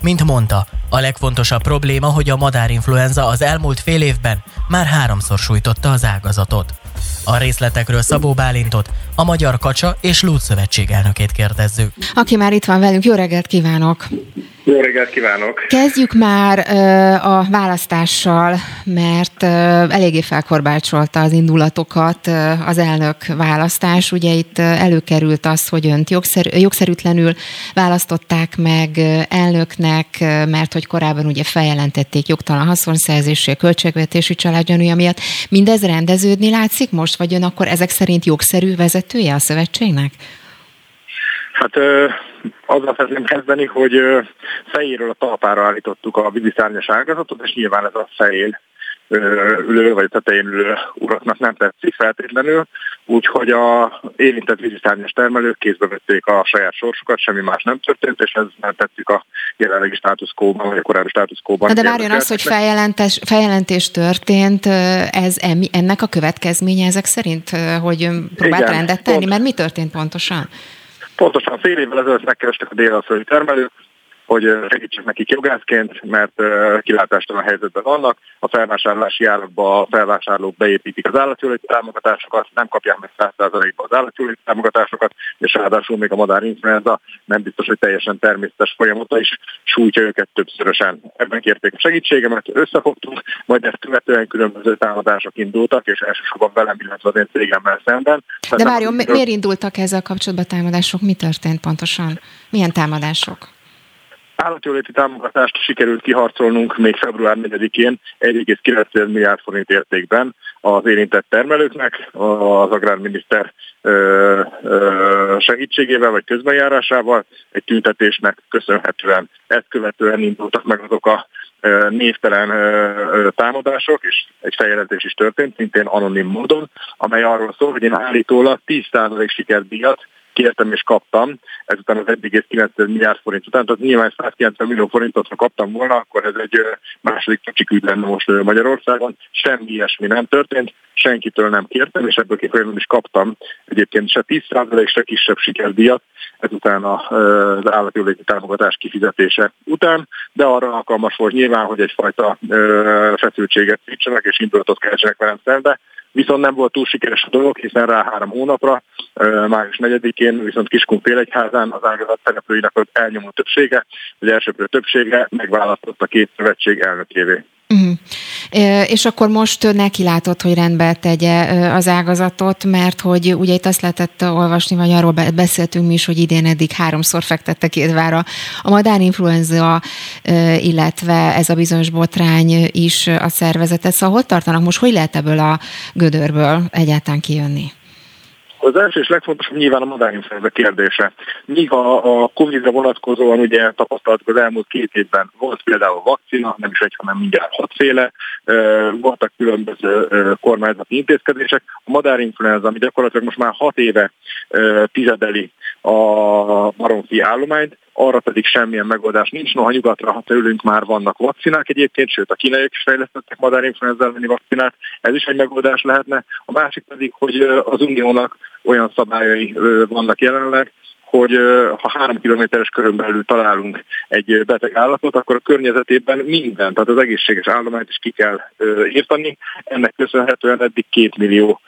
Speaker 3: Mint mondta, a legfontosabb probléma, hogy a madárinfluenza az elmúlt fél évben már háromszor sújtotta az ágazatot. A részletekről Szabó Bálintot, a Magyar Kacsa és Lúd elnökét kérdezzük.
Speaker 2: Aki már itt van velünk, jó reggelt kívánok!
Speaker 10: Jó reggelt kívánok!
Speaker 2: Kezdjük már a választással, mert eléggé felkorbácsolta az indulatokat az elnök választás. Ugye itt előkerült az, hogy önt jogszerű, jogszerűtlenül választották meg elnöknek, mert hogy korábban ugye feljelentették jogtalan haszonszerzési, költségvetési családgyanúja miatt. Mindez rendeződni látszik most, vagy ön akkor ezek szerint jogszerű vezetője a szövetségnek?
Speaker 10: Hát ö, azzal szeretném kezdeni, hogy ö, fejéről a talpára állítottuk a víziszárnyas ágazatot, és nyilván ez a fején ülő vagy tetején ülő uraknak nem tetszik feltétlenül, úgyhogy a érintett víziszárnyas termelők kézbe vették a saját sorsukat, semmi más nem történt, és ez nem tetszik a jelenlegi státuszkóban, vagy a korábbi státuszkóban.
Speaker 2: De várjon az, hogy feljelentés, feljelentés történt, ez ennek a következménye ezek szerint, hogy próbált Igen, rendet tenni, pont, mert mi történt pontosan?
Speaker 10: Pontosan fél évvel ezelőtt megkerestek a dél termelők, hogy segítsek nekik jogászként, mert kilátástalan helyzetben vannak. A felvásárlási árakba a felvásárlók beépítik az állatjóléti támogatásokat, nem kapják meg 100%-ba az állatjóléti támogatásokat, és ráadásul még a madárinfluenza nem biztos, hogy teljesen természetes folyamata is sújtja őket többszörösen. Ebben kérték a segítségemet, összefogtunk, majd ezt követően különböző támadások indultak, és elsősorban velem, illetve az én cégemmel szemben.
Speaker 2: De várjon, miért indultak ezzel kapcsolatban támadások? Mi történt pontosan? Milyen támadások?
Speaker 10: Állatjóléti támogatást sikerült kiharcolnunk még február 4-én 1,9 milliárd forint értékben az érintett termelőknek, az agrárminiszter segítségével vagy közbenjárásával, egy tüntetésnek köszönhetően. Ezt követően indultak meg azok a névtelen támadások, és egy feljelentés is történt, szintén anonim módon, amely arról szól, hogy én állítólag 10% sikerdíjat kértem és kaptam, ezután az 1,9 milliárd forint után, tehát nyilván 190 millió forintot, ha kaptam volna, akkor ez egy második kicsik ügy lenne most Magyarországon. Semmi ilyesmi nem történt, senkitől nem kértem, és ebből kifolyólag is kaptam egyébként se 10% se kisebb sikerdíjat, ezután az állatjóléti támogatás kifizetése után, de arra alkalmas volt nyilván, hogy egyfajta feszültséget szítsenek és indulatot keltsenek velem szembe, viszont nem volt túl sikeres a dolog, hiszen rá három hónapra, május 4-én, viszont Kiskun félegyházán az ágazat szereplőinek az elnyomó többsége, vagy elsőprő többsége megválasztott a két szövetség elnökévé. Uh-huh.
Speaker 2: És akkor most neki látott, hogy rendbe tegye az ágazatot, mert hogy ugye itt azt lehetett olvasni, vagy arról beszéltünk mi is, hogy idén eddig háromszor fektette kétvára a madárinfluenza, illetve ez a bizonyos botrány is a szervezetet. Szóval hol tartanak most, hogy lehet ebből a gödörből egyáltalán kijönni?
Speaker 10: Az első és legfontosabb nyilván a madárinfluenza kérdése. Míg a, a Covid-ra vonatkozóan ugye tapasztaltuk az elmúlt két évben, volt például vakcina, nem is egy, hanem mindjárt hatféle, voltak különböző kormányzati intézkedések. A madárinfluenza, ami gyakorlatilag most már hat éve tizedeli a baromfi állományt, arra pedig semmilyen megoldás nincs. Noha nyugatra, ha tőlünk már vannak vakcinák egyébként, sőt a kínaiak is fejlesztettek madárinfluenza elleni vakcinát, ez is egy megoldás lehetne. A másik pedig, hogy az uniónak olyan szabályai vannak jelenleg, hogy ha három kilométeres körön belül találunk egy beteg állatot, akkor a környezetében minden, tehát az egészséges állományt is ki kell írtani. Ennek köszönhetően eddig két millió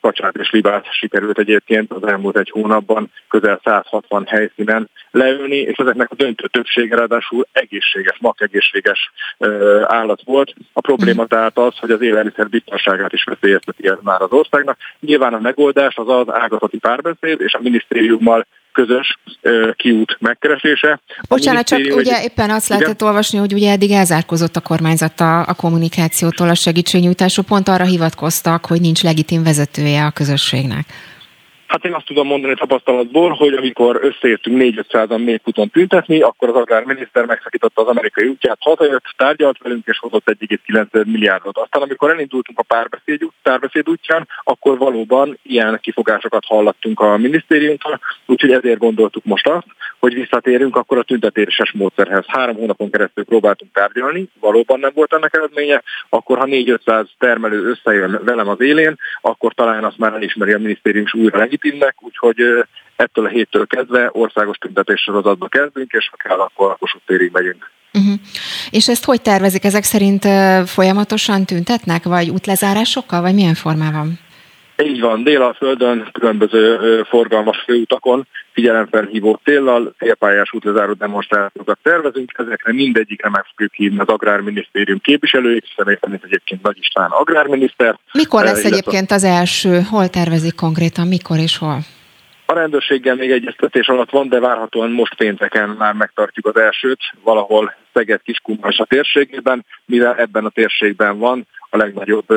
Speaker 10: kacsát és libát sikerült egyébként az elmúlt egy hónapban közel 160 helyszínen leülni, és ezeknek a döntő többsége ráadásul egészséges, egészséges állat volt. A probléma mhm. tehát az, hogy az élelmiszer biztonságát is veszélyezteti ez már az országnak. Nyilván a megoldás az az ágazati párbeszéd, és a minisztériummal közös kiút megkeresése.
Speaker 2: Bocsánat, csak ugye éppen azt igen? lehetett olvasni, hogy ugye eddig elzárkozott a kormányzat a, a kommunikációtól, a segítségnyújtásról, pont arra hivatkoztak, hogy nincs legitim vezetője a közösségnek.
Speaker 10: Hát én azt tudom mondani tapasztalatból, hogy amikor összeértünk 4-500-an még futon tüntetni, akkor az agrárminiszter megszakította az amerikai útját, hazajött, tárgyalt velünk és hozott 1,9 milliárdot. Aztán amikor elindultunk a párbeszéd, párbeszéd útján, akkor valóban ilyen kifogásokat hallattunk a minisztériumtól, úgyhogy ezért gondoltuk most azt, hogy visszatérünk akkor a tüntetéses módszerhez. Három hónapon keresztül próbáltunk tárgyalni, valóban nem volt ennek eredménye, akkor ha 4-500 termelő összejön velem az élén, akkor talán azt már elismeri a minisztérium és újra legitimnek, úgyhogy ettől a héttől kezdve országos tüntetés sorozatba kezdünk, és ha kell, akkor a Kossuth térig megyünk. Uh-huh.
Speaker 2: És ezt hogy tervezik? Ezek szerint folyamatosan tüntetnek, vagy útlezárásokkal, vagy milyen formában?
Speaker 10: Így van, Dél-Földön különböző forgalmas főutakon figyelemfelhívó céllal félpályás útlezáró demonstrációkat tervezünk, ezekre mindegyikre meg fogjuk hívni az Agrárminisztérium képviselőit, személy szerint egyébként Nagy István agrárminiszter.
Speaker 2: Mikor lesz egyébként az első? Hol tervezik konkrétan, mikor és hol?
Speaker 10: A rendőrséggel még egyeztetés alatt van, de várhatóan most pénteken már megtartjuk az elsőt, valahol Szeged Kiskunmas a térségében, mivel ebben a térségben van a legnagyobb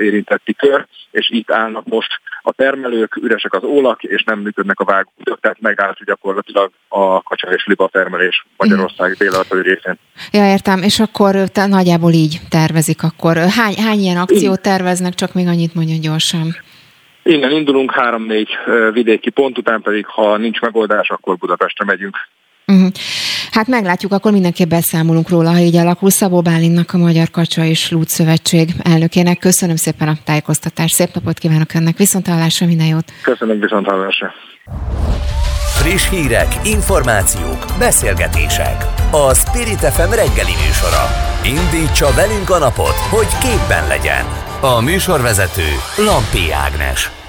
Speaker 10: érintetti kör, és itt állnak most a termelők, üresek az ólak, és nem működnek a vágók, tehát megállt gyakorlatilag a kacsa és liba termelés Magyarország dél részén.
Speaker 2: Ja, értem, és akkor te nagyjából így tervezik akkor. Hány, hány ilyen akciót terveznek, csak még annyit mondja gyorsan.
Speaker 10: Innen indulunk három-négy vidéki pont után pedig, ha nincs megoldás, akkor Budapestre megyünk.
Speaker 2: Uh-huh. Hát meglátjuk, akkor mindenképp beszámolunk róla, ha így alakul. Szabó Bálinnak a Magyar Kacsa és Lút Szövetség elnökének. Köszönöm szépen a tájékoztatást, szép napot kívánok önnek, viszont hallásra, minden jót!
Speaker 10: Köszönöm, viszont hallásra!
Speaker 1: Friss hírek, információk, beszélgetések. A Spirit FM reggeli műsora. Indítsa velünk a napot, hogy képben legyen. A műsorvezető Lampi Ágnes.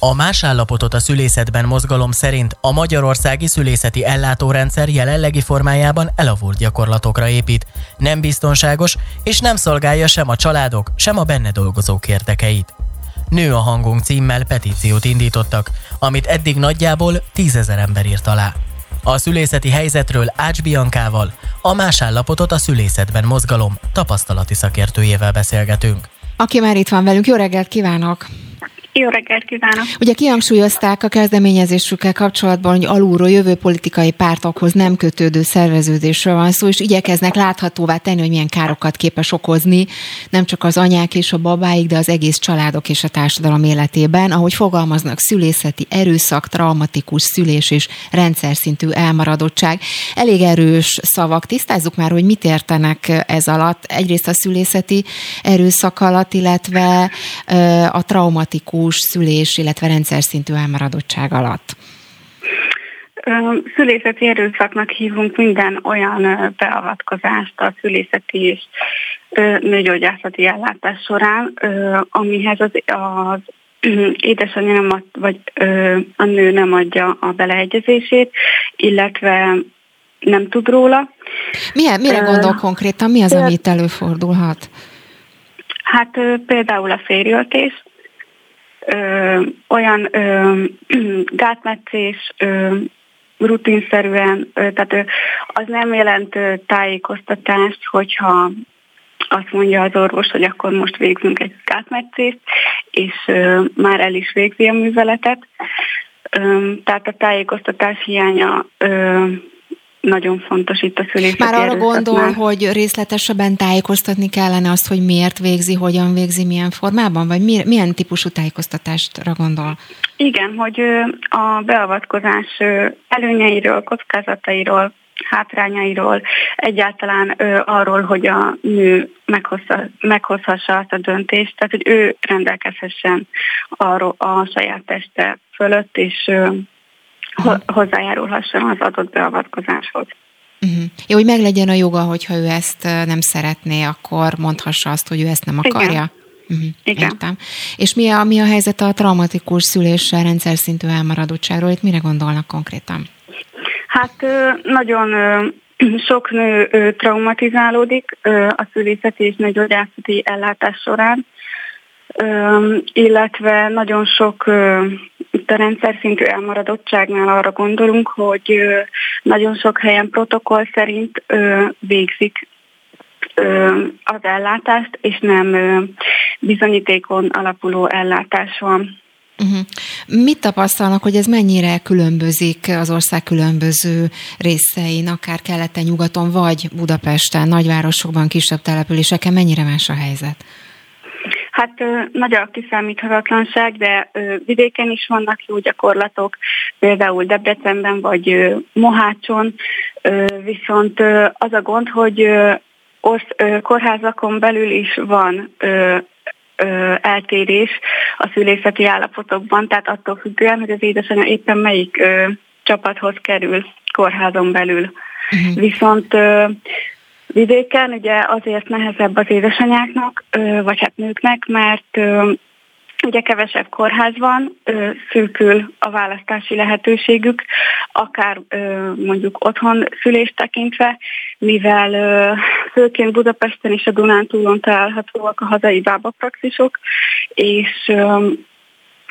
Speaker 3: A más állapotot a szülészetben mozgalom szerint a magyarországi szülészeti ellátórendszer jelenlegi formájában elavult gyakorlatokra épít, nem biztonságos és nem szolgálja sem a családok, sem a benne dolgozók érdekeit. Nő a hangunk címmel petíciót indítottak, amit eddig nagyjából tízezer ember írt alá. A szülészeti helyzetről Ács Biankával, a más állapotot a szülészetben mozgalom tapasztalati szakértőjével beszélgetünk.
Speaker 2: Aki már itt van velünk, jó reggelt kívánok!
Speaker 6: Jó reggelt kívánok!
Speaker 2: Ugye kihangsúlyozták a kezdeményezésükkel kapcsolatban, hogy alulról jövő politikai pártokhoz nem kötődő szerveződésről van szó, és igyekeznek láthatóvá tenni, hogy milyen károkat képes okozni, nem csak az anyák és a babáik, de az egész családok és a társadalom életében, ahogy fogalmaznak szülészeti erőszak, traumatikus szülés és rendszer szintű elmaradottság. Elég erős szavak. Tisztázzuk már, hogy mit értenek ez alatt. Egyrészt a szülészeti erőszak alatt, illetve a traumatikus kronikus szülés, illetve rendszer szintű elmaradottság alatt?
Speaker 6: Szülészeti erőszaknak hívunk minden olyan beavatkozást a szülészeti és nőgyógyászati ellátás során, amihez az, az *clears throat* édesanyja nem ad, vagy a nő nem adja a beleegyezését, illetve nem tud róla.
Speaker 2: Milyen, mire gondol konkrétan? Mi az, ami itt előfordulhat?
Speaker 6: Hát például a férjöltés, ö, olyan ö, *clears throat* gátmetszés, ö, rutinszerűen, ö, tehát ö, az nem jelent ö, tájékoztatást, hogyha azt mondja az orvos, hogy akkor most végzünk egy gátmetszést, és ö, már el is végzi a műveletet. Ö, tehát a tájékoztatás hiánya nagyon fontos itt a szülészeti
Speaker 2: Már arra gondol, hogy részletesebben tájékoztatni kellene azt, hogy miért végzi, hogyan végzi, milyen formában, vagy milyen típusú tájékoztatásra gondol?
Speaker 6: Igen, hogy a beavatkozás előnyeiről, kockázatairól, hátrányairól, egyáltalán ö, arról, hogy a nő meghozza, meghozhassa azt a döntést, tehát hogy ő rendelkezhessen arról a saját teste fölött, és ö, hozzájárulhasson az adott beavatkozáshoz.
Speaker 2: Uh-huh. Jó, hogy meglegyen a joga, hogyha ő ezt nem szeretné, akkor mondhassa azt, hogy ő ezt nem akarja? Igen. Uh-huh. Igen. Értem. És mi a, mi a helyzet a traumatikus szüléssel, rendszer szintű elmaradottságról? Itt mire gondolnak konkrétan?
Speaker 6: Hát nagyon *clears throat* sok nő traumatizálódik a szülészeti és nőgyógyászati ellátás során, illetve nagyon sok itt a rendszer szintű elmaradottságnál arra gondolunk, hogy nagyon sok helyen protokoll szerint végzik az ellátást, és nem bizonyítékon alapuló ellátás van.
Speaker 2: Uh-huh. Mit tapasztalnak, hogy ez mennyire különbözik az ország különböző részein, akár keleten, nyugaton, vagy Budapesten, nagyvárosokban, kisebb településeken, mennyire más a helyzet?
Speaker 6: Hát nagy a kiszámíthatatlanság, de vidéken is vannak jó gyakorlatok, például Debrecenben vagy Mohácson, viszont az a gond, hogy kórházakon belül is van eltérés a szülészeti állapotokban, tehát attól függően, hogy az édesanyja éppen melyik csapathoz kerül kórházon belül. Uh-huh. Viszont Vidéken ugye azért nehezebb az édesanyáknak, vagy hát nőknek, mert Ugye kevesebb kórház van, szűkül a választási lehetőségük, akár mondjuk otthon szülést tekintve, mivel főként Budapesten és a Dunántúlon találhatóak a hazai bábapraxisok, és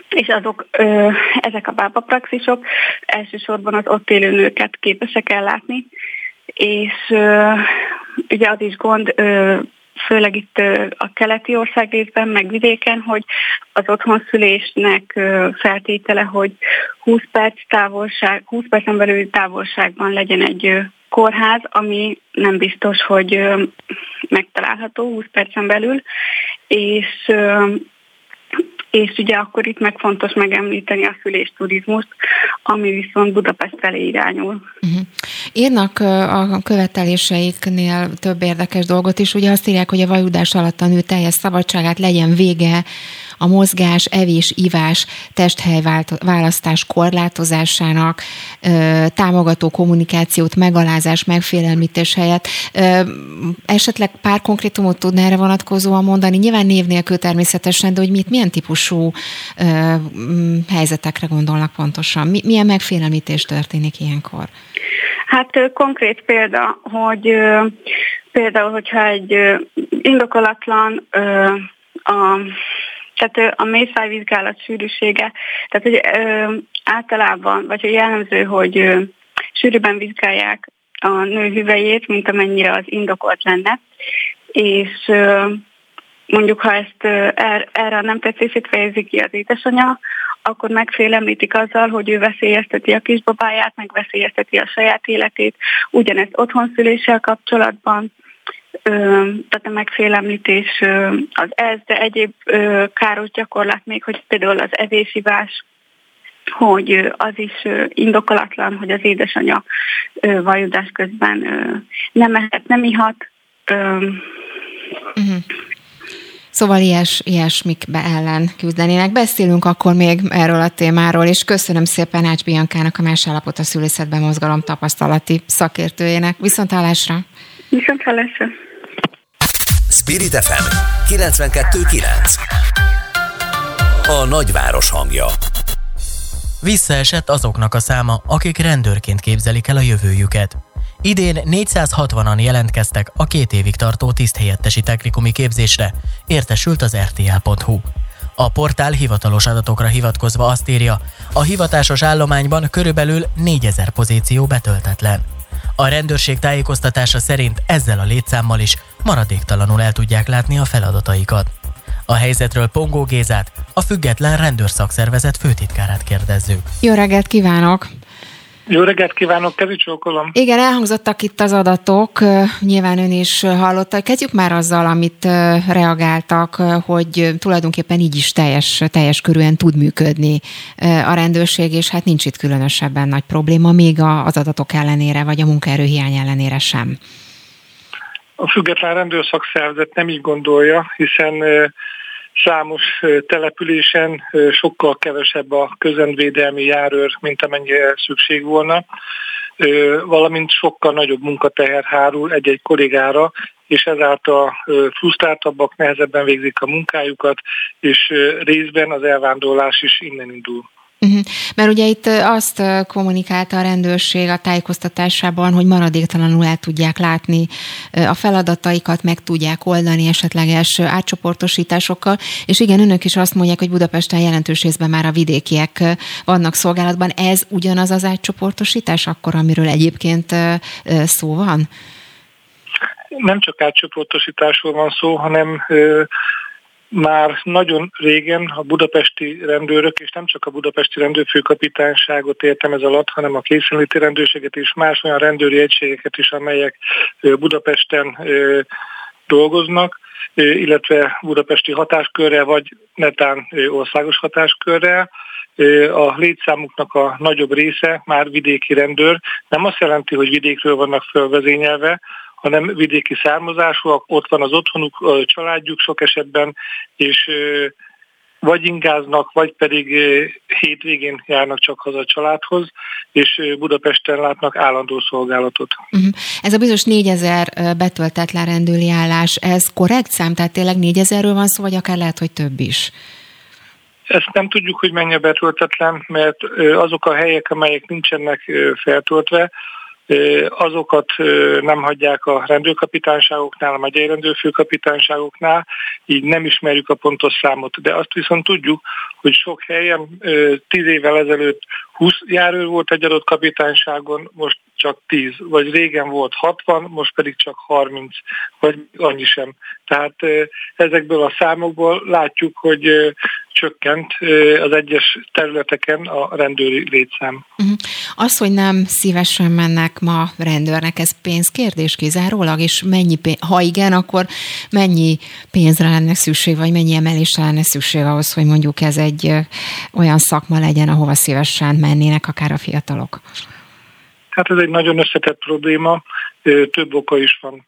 Speaker 6: és azok, ezek a bábapraxisok elsősorban az ott élő nőket képesek ellátni, és ugye az is gond, főleg itt a keleti ország részben, meg vidéken, hogy az otthonszülésnek feltétele, hogy 20 perc távolság, 20 percen belül távolságban legyen egy kórház, ami nem biztos, hogy megtalálható 20 percen belül, és és ugye akkor itt meg fontos megemlíteni a szülésturizmust, ami viszont Budapest felé irányul. Uh-huh.
Speaker 2: Írnak a követeléseiknél több érdekes dolgot is, ugye azt írják, hogy a vajudás alatt a nő teljes szabadságát legyen vége a mozgás, evés, ivás, testhely választás korlátozásának, támogató kommunikációt, megalázás, megfélelmítés helyett. Esetleg pár konkrétumot tudná erre vonatkozóan mondani? Nyilván név nélkül természetesen, de hogy mit, milyen típusú helyzetekre gondolnak pontosan? Milyen megfélelmítés történik ilyenkor?
Speaker 6: Hát konkrét példa, hogy például, hogyha egy indokolatlan a tehát a mészájvizsgálat sűrűsége, tehát hogy ö, általában, vagy a jellemző, hogy ö, sűrűben vizsgálják a nő hüvelyét, mint amennyire az indokolt lenne, és mondjuk ha ezt er, erre nem tetszését fejezi ki az édesanyja, akkor megfélemlítik azzal, hogy ő veszélyezteti a kisbabáját, meg veszélyezteti a saját életét, ugyanezt otthonszüléssel kapcsolatban, tehát a megfélemlítés az ez, de egyéb káros gyakorlat még, hogy például az evésivás, hogy az is indokolatlan, hogy az édesanyja vajudás közben nem mehet, nem ihat.
Speaker 2: Uh-huh. Szóval ilyes, ilyesmikbe ellen küzdenének. Beszélünk akkor még erről a témáról, és köszönöm szépen Ács Biankának, a Más Állapot a Szülészetben Mozgalom tapasztalati szakértőjének. Viszont hallásra!
Speaker 6: Viszont hallásra!
Speaker 1: Spirit FM 92.9 A nagyváros hangja
Speaker 3: Visszaesett azoknak a száma, akik rendőrként képzelik el a jövőjüket. Idén 460-an jelentkeztek a két évig tartó tiszthelyettesi technikumi képzésre, értesült az rtl.hu. A portál hivatalos adatokra hivatkozva azt írja, a hivatásos állományban körülbelül 4000 pozíció betöltetlen. A rendőrség tájékoztatása szerint ezzel a létszámmal is maradéktalanul el tudják látni a feladataikat. A helyzetről Pongó Gézát, a független rendőrszakszervezet főtitkárát kérdezzük.
Speaker 2: Jó reggelt kívánok!
Speaker 11: Jó reggelt kívánok, Csókolom.
Speaker 2: Igen, elhangzottak itt az adatok, nyilván ön is hallotta. Kezdjük már azzal, amit reagáltak, hogy tulajdonképpen így is teljes, teljes körűen tud működni a rendőrség, és hát nincs itt különösebben nagy probléma, még az adatok ellenére, vagy a munkaerőhiány ellenére sem.
Speaker 11: A független rendőrszakszervezet nem így gondolja, hiszen Számos településen sokkal kevesebb a közendvédelmi járőr, mint amennyire szükség volna, valamint sokkal nagyobb munkateher hárul egy-egy kollégára, és ezáltal frusztráltabbak, nehezebben végzik a munkájukat, és részben az elvándorlás is innen indul.
Speaker 2: Uh-huh. Mert ugye itt azt kommunikálta a rendőrség a tájékoztatásában, hogy maradéktalanul el tudják látni a feladataikat, meg tudják oldani esetleges átcsoportosításokkal, és igen, önök is azt mondják, hogy Budapesten jelentős részben már a vidékiek vannak szolgálatban. Ez ugyanaz az átcsoportosítás akkor, amiről egyébként szó van?
Speaker 11: Nem csak átcsoportosításról van szó, hanem már nagyon régen a budapesti rendőrök, és nem csak a budapesti rendőrfőkapitányságot értem ez alatt, hanem a készenléti rendőrséget és más olyan rendőri egységeket is, amelyek Budapesten dolgoznak, illetve budapesti hatáskörrel, vagy netán országos hatáskörrel. A létszámuknak a nagyobb része már vidéki rendőr. Nem azt jelenti, hogy vidékről vannak fölvezényelve, hanem vidéki származásúak, ott van az otthonuk, a családjuk sok esetben, és vagy ingáznak, vagy pedig hétvégén járnak csak haza a családhoz, és Budapesten látnak állandó szolgálatot.
Speaker 2: Uh-huh. Ez a bizonyos 4000 betöltetlen rendőri állás, ez korrekt szám? Tehát tényleg 4000-ről van szó, vagy akár lehet, hogy több is?
Speaker 11: Ezt nem tudjuk, hogy mennyi a betöltetlen, mert azok a helyek, amelyek nincsenek feltöltve, azokat nem hagyják a rendőrkapitányságoknál, a megyei rendőrfőkapitányságoknál, így nem ismerjük a pontos számot. De azt viszont tudjuk, hogy sok helyen 10 évvel ezelőtt 20 járőr volt egy adott kapitányságon, most csak 10, vagy régen volt 60, most pedig csak 30, vagy annyi sem. Tehát ezekből a számokból látjuk, hogy csökkent az egyes területeken a rendőri létszám.
Speaker 2: Uh-huh. Az, hogy nem szívesen mennek ma rendőrnek, ez pénzkérdés kizárólag, és mennyi pénz, ha igen, akkor mennyi pénzre lenne szükség, vagy mennyi emelésre lenne szükség ahhoz, hogy mondjuk ez egy olyan szakma legyen, ahova szívesen mennének akár a fiatalok?
Speaker 11: Hát ez egy nagyon összetett probléma, több oka is van.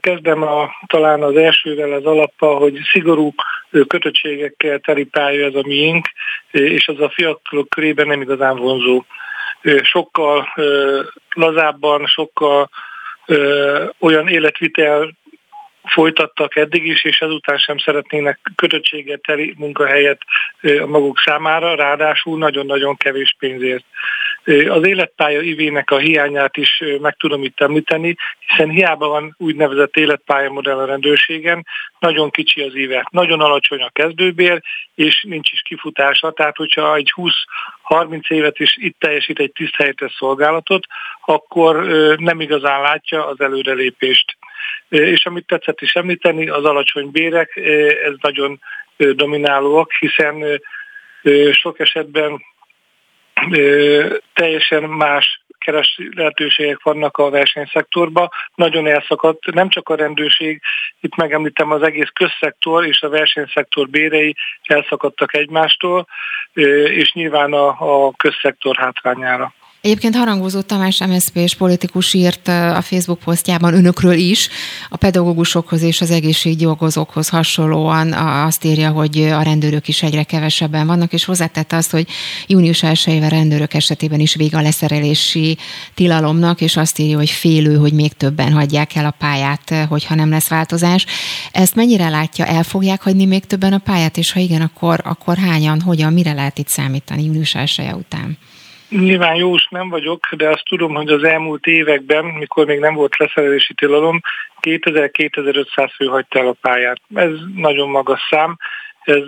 Speaker 11: Kezdem a, talán az elsővel az alappa, hogy szigorú kötöttségekkel teli pálya ez a miénk, és az a fiatalok körében nem igazán vonzó. Sokkal lazábban, sokkal olyan életvitel folytattak eddig is, és ezután sem szeretnének kötöttséget teli munkahelyet a maguk számára, ráadásul nagyon-nagyon kevés pénzért. Az életpálya ivének a hiányát is meg tudom itt említeni, hiszen hiába van úgynevezett életpályamodell a rendőrségen, nagyon kicsi az íve, nagyon alacsony a kezdőbér, és nincs is kifutása, tehát hogyha egy 20-30 évet is itt teljesít egy tiszthelyetes szolgálatot, akkor nem igazán látja az előrelépést. És amit tetszett is említeni, az alacsony bérek, ez nagyon dominálóak, hiszen sok esetben teljesen más keres lehetőségek vannak a versenyszektorban. Nagyon elszakadt, nem csak a rendőrség, itt megemlítem az egész közszektor és a versenyszektor bérei elszakadtak egymástól, és nyilván a, a közszektor hátrányára.
Speaker 2: Egyébként Harangozó Tamás MSZP és politikus írt a Facebook posztjában önökről is, a pedagógusokhoz és az egészséggyilgozókhoz hasonlóan azt írja, hogy a rendőrök is egyre kevesebben vannak, és hozzátette azt, hogy június 1 rendőrök esetében is vége a leszerelési tilalomnak, és azt írja, hogy félő, hogy még többen hagyják el a pályát, hogyha nem lesz változás. Ezt mennyire látja, el fogják hagyni még többen a pályát, és ha igen, akkor, akkor hányan, hogyan, mire lehet itt számítani június 1 után?
Speaker 11: Nyilván jós nem vagyok, de azt tudom, hogy az elmúlt években, mikor még nem volt leszerelési tilalom, 2000-2500 fő hagyta el a pályát. Ez nagyon magas szám. Ez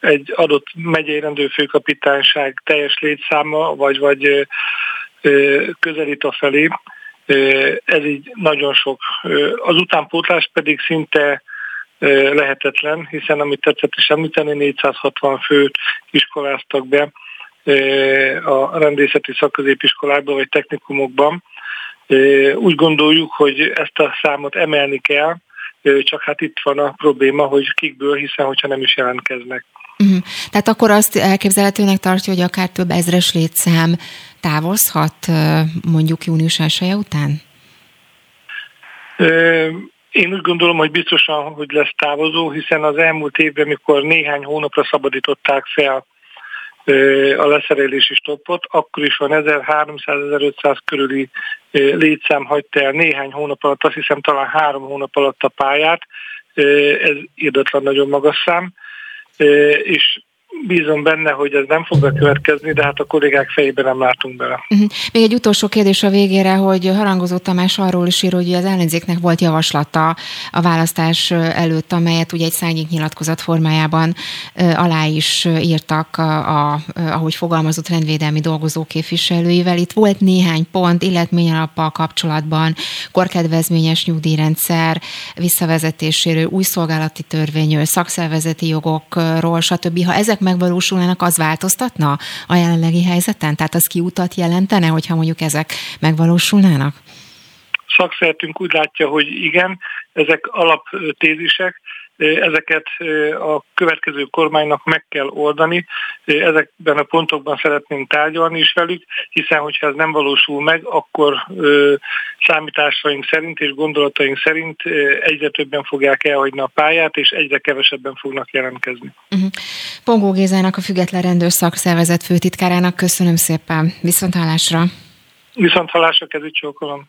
Speaker 11: egy adott megyei rendőrfőkapitányság teljes létszáma, vagy, vagy közelít a felé. Ez így nagyon sok. Az utánpótlás pedig szinte lehetetlen, hiszen amit tetszett is említeni, 460 főt iskoláztak be a rendészeti szakközépiskolákban vagy technikumokban. Úgy gondoljuk, hogy ezt a számot emelni kell, csak hát itt van a probléma, hogy kikből, hiszen hogyha nem is jelentkeznek.
Speaker 2: Uh-huh. Tehát akkor azt elképzelhetőnek tartja, hogy akár több ezres létszám távozhat mondjuk június 1 után?
Speaker 11: Én úgy gondolom, hogy biztosan, hogy lesz távozó, hiszen az elmúlt évben, mikor néhány hónapra szabadították fel a leszerelési stoppot, akkor is van 1300-1500 körüli létszám hagyta el néhány hónap alatt, azt hiszem talán három hónap alatt a pályát, ez írdatlan nagyon magas szám, és bízom benne, hogy ez nem fog bekövetkezni, de hát a kollégák fejében nem látunk bele.
Speaker 2: Uh-huh. Még egy utolsó kérdés a végére, hogy Harangozó Tamás arról is ír, hogy az ellenzéknek volt javaslata a választás előtt, amelyet ugye egy szárnyék nyilatkozat formájában alá is írtak, a, a, ahogy fogalmazott rendvédelmi dolgozó képviselőivel. Itt volt néhány pont illetményalappal kapcsolatban, korkedvezményes nyugdíjrendszer visszavezetéséről, új szolgálati törvényről, szakszervezeti jogokról, stb. Ha ezek megvalósulnának, az változtatna a jelenlegi helyzeten? Tehát az kiutat jelentene, hogyha mondjuk ezek megvalósulnának?
Speaker 11: Szakszertünk úgy látja, hogy igen, ezek alaptézisek, Ezeket a következő kormánynak meg kell oldani. Ezekben a pontokban szeretnénk tárgyalni is velük, hiszen hogyha ez nem valósul meg, akkor számításaink szerint és gondolataink szerint egyre többen fogják elhagyni a pályát, és egyre kevesebben fognak jelentkezni.
Speaker 2: Uh-huh. Pongó Gézának, a Független Rendőr Szakszervezet főtitkárának köszönöm szépen. Viszont hallásra!
Speaker 11: Viszont hallásra, kezit csókolom!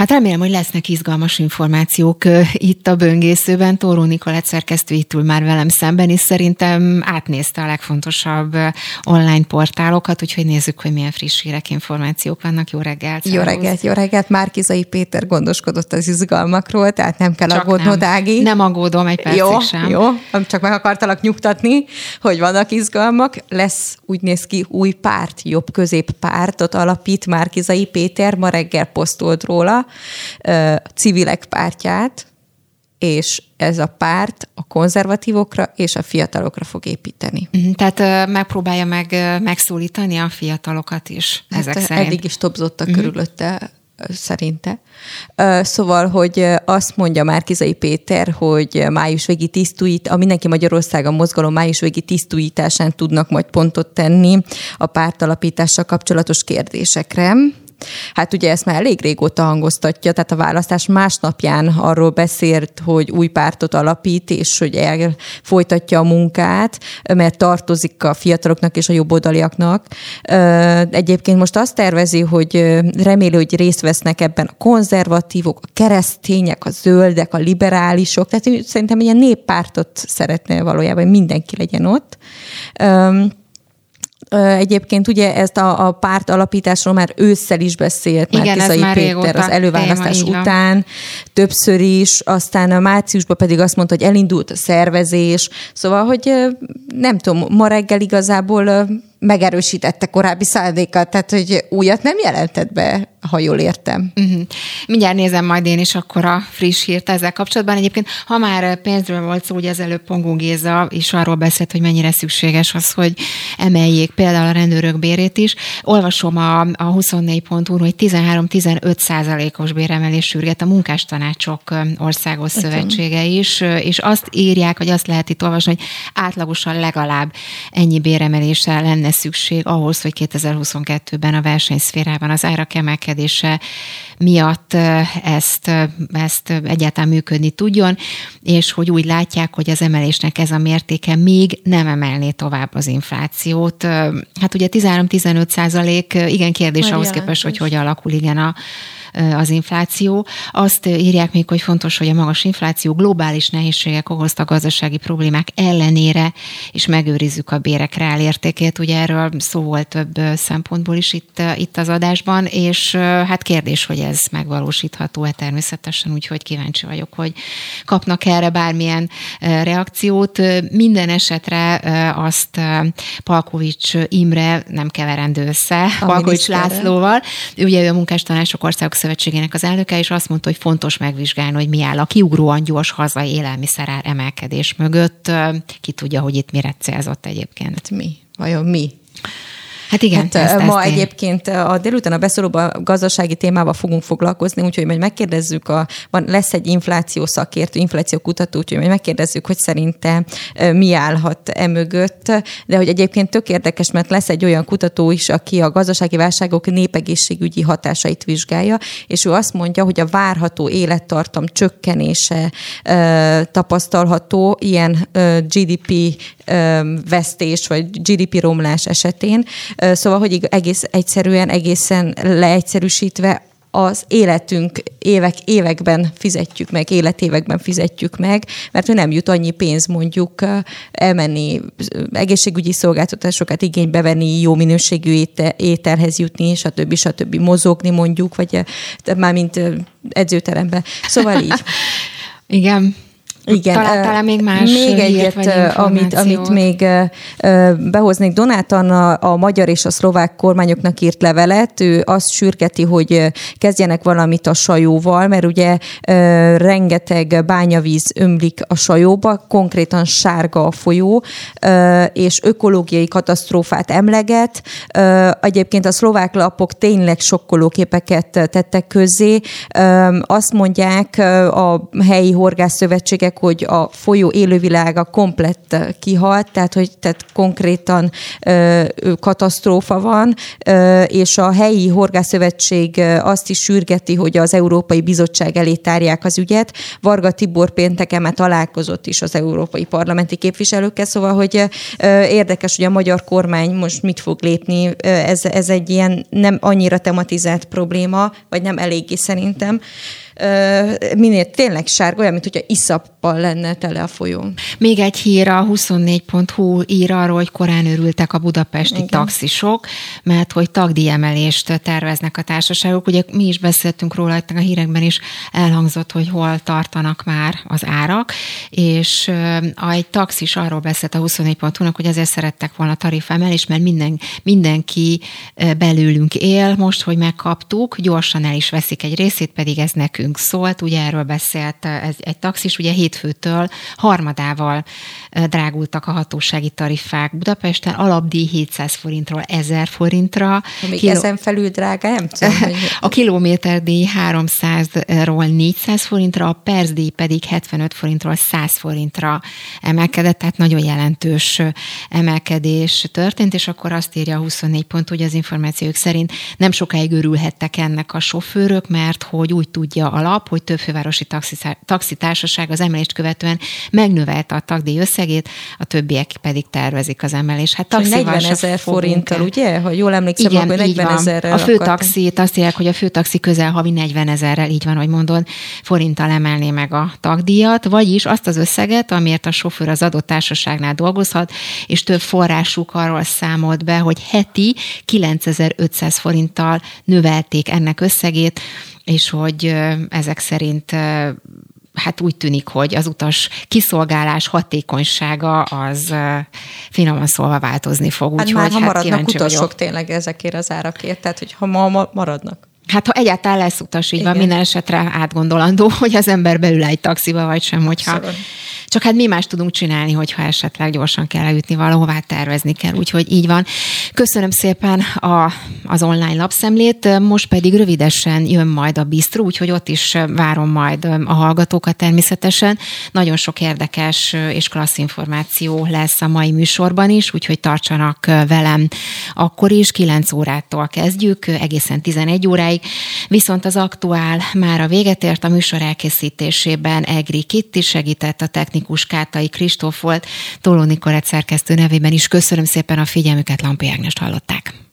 Speaker 2: Hát remélem, hogy lesznek izgalmas információk itt a böngészőben. Tóró Nikolett szerkesztő itt ül már velem szemben, és szerintem átnézte a legfontosabb online portálokat, úgyhogy nézzük, hogy milyen friss hírek, információk vannak. Jó reggelt!
Speaker 12: Jó reggelt, jó reggelt! Márkizai Péter gondoskodott az izgalmakról, tehát nem kell aggódnod, Ági.
Speaker 2: Nem aggódom egy percig
Speaker 12: jó,
Speaker 2: sem.
Speaker 12: Jó, csak meg akartalak nyugtatni, hogy vannak izgalmak. Lesz, úgy néz ki, új párt, jobb közép pártot alapít Márkizai Péter, ma reggel posztolt róla, civilek pártját, és ez a párt a konzervatívokra és a fiatalokra fog építeni.
Speaker 2: Mhm, tehát megpróbálja meg megszólítani a fiatalokat is hát ezek szerint.
Speaker 12: Eddig is topzottak uh-huh. körülötte szerinte. Szóval, hogy azt mondja Márkizai Péter, hogy május végi tisztújít, a Mindenki Magyarországon mozgalom május végi tisztújításán tudnak majd pontot tenni a pártalapítással kapcsolatos kérdésekre. Hát ugye ezt már elég régóta hangoztatja, tehát a választás másnapján arról beszélt, hogy új pártot alapít, és hogy folytatja a munkát, mert tartozik a fiataloknak és a jobboldaliaknak. Egyébként most azt tervezi, hogy reméli, hogy részt vesznek ebben a konzervatívok, a keresztények, a zöldek, a liberálisok, tehát szerintem ilyen néppártot szeretne valójában, hogy mindenki legyen ott. Egyébként ugye ezt a, a párt alapításról már ősszel is beszélt
Speaker 2: Igen,
Speaker 12: Márkizai Péter az előválasztás téma, után, többször is, aztán a márciusban pedig azt mondta, hogy elindult a szervezés, szóval, hogy nem tudom, ma reggel igazából megerősítette korábbi szándékat, tehát hogy újat nem jelentett be, ha jól értem. Uh-huh.
Speaker 2: Mindjárt nézem majd én is akkor a friss hírt ezzel kapcsolatban. Egyébként, ha már pénzről volt szó, ugye az előbb Pongó Géza is arról beszélt, hogy mennyire szükséges az, hogy emeljék például a rendőrök bérét is. Olvasom a, a 24.hu, hogy 13-15 százalékos béremelés sürget a munkástanácsok országos szövetsége is, és azt írják, vagy azt lehet itt olvasni, hogy átlagosan legalább ennyi béremeléssel lenne szükség ahhoz, hogy 2022-ben a versenyszférában az árak emelkedése miatt ezt, ezt egyáltalán működni tudjon, és hogy úgy látják, hogy az emelésnek ez a mértéke még nem emelné tovább az inflációt. Hát ugye 13-15 százalék, igen kérdés ahhoz képest, hogy hogy alakul igen a az infláció. Azt írják még, hogy fontos, hogy a magas infláció globális nehézségek okozta gazdasági problémák ellenére, és megőrizzük a bérek reálértékét. Ugye erről szó volt több szempontból is itt, itt az adásban, és hát kérdés, hogy ez megvalósítható-e természetesen, úgyhogy kíváncsi vagyok, hogy kapnak erre bármilyen reakciót. Minden esetre azt Palkovics Imre nem keverendő össze, a Palkovics Lászlóval. Ugye ő a munkástanácsok országok Szövetségének az elnöke, és azt mondta, hogy fontos megvizsgálni, hogy mi áll a kiugróan gyors hazai élelmiszerár emelkedés mögött. Ki tudja, hogy itt mire célzott egyébként.
Speaker 12: Mi? Vajon mi?
Speaker 2: Hát igen. Hát,
Speaker 12: ezt, ma ezt egyébként a délután a beszólóban gazdasági témával fogunk foglalkozni, úgyhogy majd megkérdezzük, a, van, lesz egy infláció szakértő, infláció kutató, úgyhogy majd megkérdezzük, hogy szerinte mi állhat emögött, de hogy egyébként tök érdekes, mert lesz egy olyan kutató is, aki a gazdasági válságok népegészségügyi hatásait vizsgálja, és ő azt mondja, hogy a várható élettartam csökkenése tapasztalható ilyen GDP vesztés, vagy GDP romlás esetén. Szóval, hogy egész egyszerűen, egészen leegyszerűsítve az életünk évek, években fizetjük meg, életévekben fizetjük meg, mert nem jut annyi pénz mondjuk elmenni, egészségügyi szolgáltatásokat igénybe venni, jó minőségű ételhez jutni, stb. stb. mozogni mondjuk, vagy már mint edzőterembe. Szóval így. *laughs*
Speaker 2: Igen. Igen. Találtál még más
Speaker 12: Még egyet, amit, amit még behoznék. Donát Anna a magyar és a szlovák kormányoknak írt levelet. Ő azt sürgeti, hogy kezdjenek valamit a sajóval, mert ugye rengeteg bányavíz ömlik a sajóba, konkrétan sárga a folyó, és ökológiai katasztrófát emleget. Egyébként a szlovák lapok tényleg sokkoló képeket tettek közzé. Azt mondják a helyi horgászszövetségek, hírek, hogy a folyó élővilága komplett kihalt, tehát hogy tehát konkrétan ö, katasztrófa van, ö, és a helyi horgászszövetség azt is sürgeti, hogy az Európai Bizottság elé tárják az ügyet. Varga Tibor pénteken már találkozott is az európai parlamenti képviselőkkel, szóval, hogy ö, érdekes, hogy a magyar kormány most mit fog lépni. Ez, ez egy ilyen nem annyira tematizált probléma, vagy nem eléggé szerintem minél tényleg sárga, olyan, mint hogyha iszappal lenne tele a folyó.
Speaker 2: Még egy hír, a 24.hu ír arról, hogy korán örültek a budapesti Igen. taxisok, mert hogy tagdíjemelést terveznek a társaságok. Ugye mi is beszéltünk róla, itt a hírekben is elhangzott, hogy hol tartanak már az árak, és egy taxis arról beszélt a 24.hu-nak, hogy azért szerettek volna tarifemelést, mert minden, mindenki belőlünk él, most, hogy megkaptuk, gyorsan el is veszik egy részét, pedig ez nekünk nekünk szólt, ugye erről beszélt ez egy taxis, ugye hétfőtől harmadával drágultak a hatósági tarifák Budapesten, alapdíj 700 forintról 1000 forintra.
Speaker 12: Még Kiló... ezen felül drága, nem tudom. *laughs* Hogy...
Speaker 2: A kilométerdíj 300-ról 400 forintra, a percdíj pedig 75 forintról 100 forintra emelkedett, tehát nagyon jelentős emelkedés történt, és akkor azt írja a 24 pont, hogy az információk szerint nem sokáig örülhettek ennek a sofőrök, mert hogy úgy tudja alap, hogy több fővárosi taxitársaság az emelést követően megnövelte a tagdíj összegét, a többiek pedig tervezik az emelést.
Speaker 12: Hát taxival 40 ezer forinttal, ugye? Ha jól emlékszem,
Speaker 2: Igen, akkor 40 ezerrel. A főtaxit, azt írják, hogy a főtaxi közel havi 40 ezerrel, így van, hogy mondod, forinttal emelné meg a tagdíjat, vagyis azt az összeget, amiért a sofőr az adott társaságnál dolgozhat, és több forrásuk arról számolt be, hogy heti 9500 forinttal növelték ennek összegét, és hogy ezek szerint hát úgy tűnik, hogy az utas kiszolgálás hatékonysága az finoman szólva változni fog.
Speaker 12: Hát úgy, már, hogy, ha hát maradnak utasok vagyok. tényleg ezekért az árakért, tehát hogy ha ma maradnak.
Speaker 2: Hát ha egyáltalán lesz utas, így van, minden esetre átgondolandó, *laughs* hogy az ember belül egy taxiba, vagy sem, hogyha szóval. Csak hát mi más tudunk csinálni, hogyha esetleg gyorsan kell eljutni valahová, tervezni kell. Úgyhogy így van. Köszönöm szépen a, az online lapszemlét, most pedig rövidesen jön majd a bistró, úgyhogy ott is várom majd a hallgatókat természetesen. Nagyon sok érdekes és klassz információ lesz a mai műsorban is, úgyhogy tartsanak velem akkor is, 9 órától kezdjük, egészen 11 óráig. Viszont az aktuál már a véget ért a műsor elkészítésében Egri Kitti segített a technikus Kátai Kristóf volt, Toló Nikolett szerkesztő nevében is köszönöm szépen a figyelmüket, Lampi Ágnest hallották.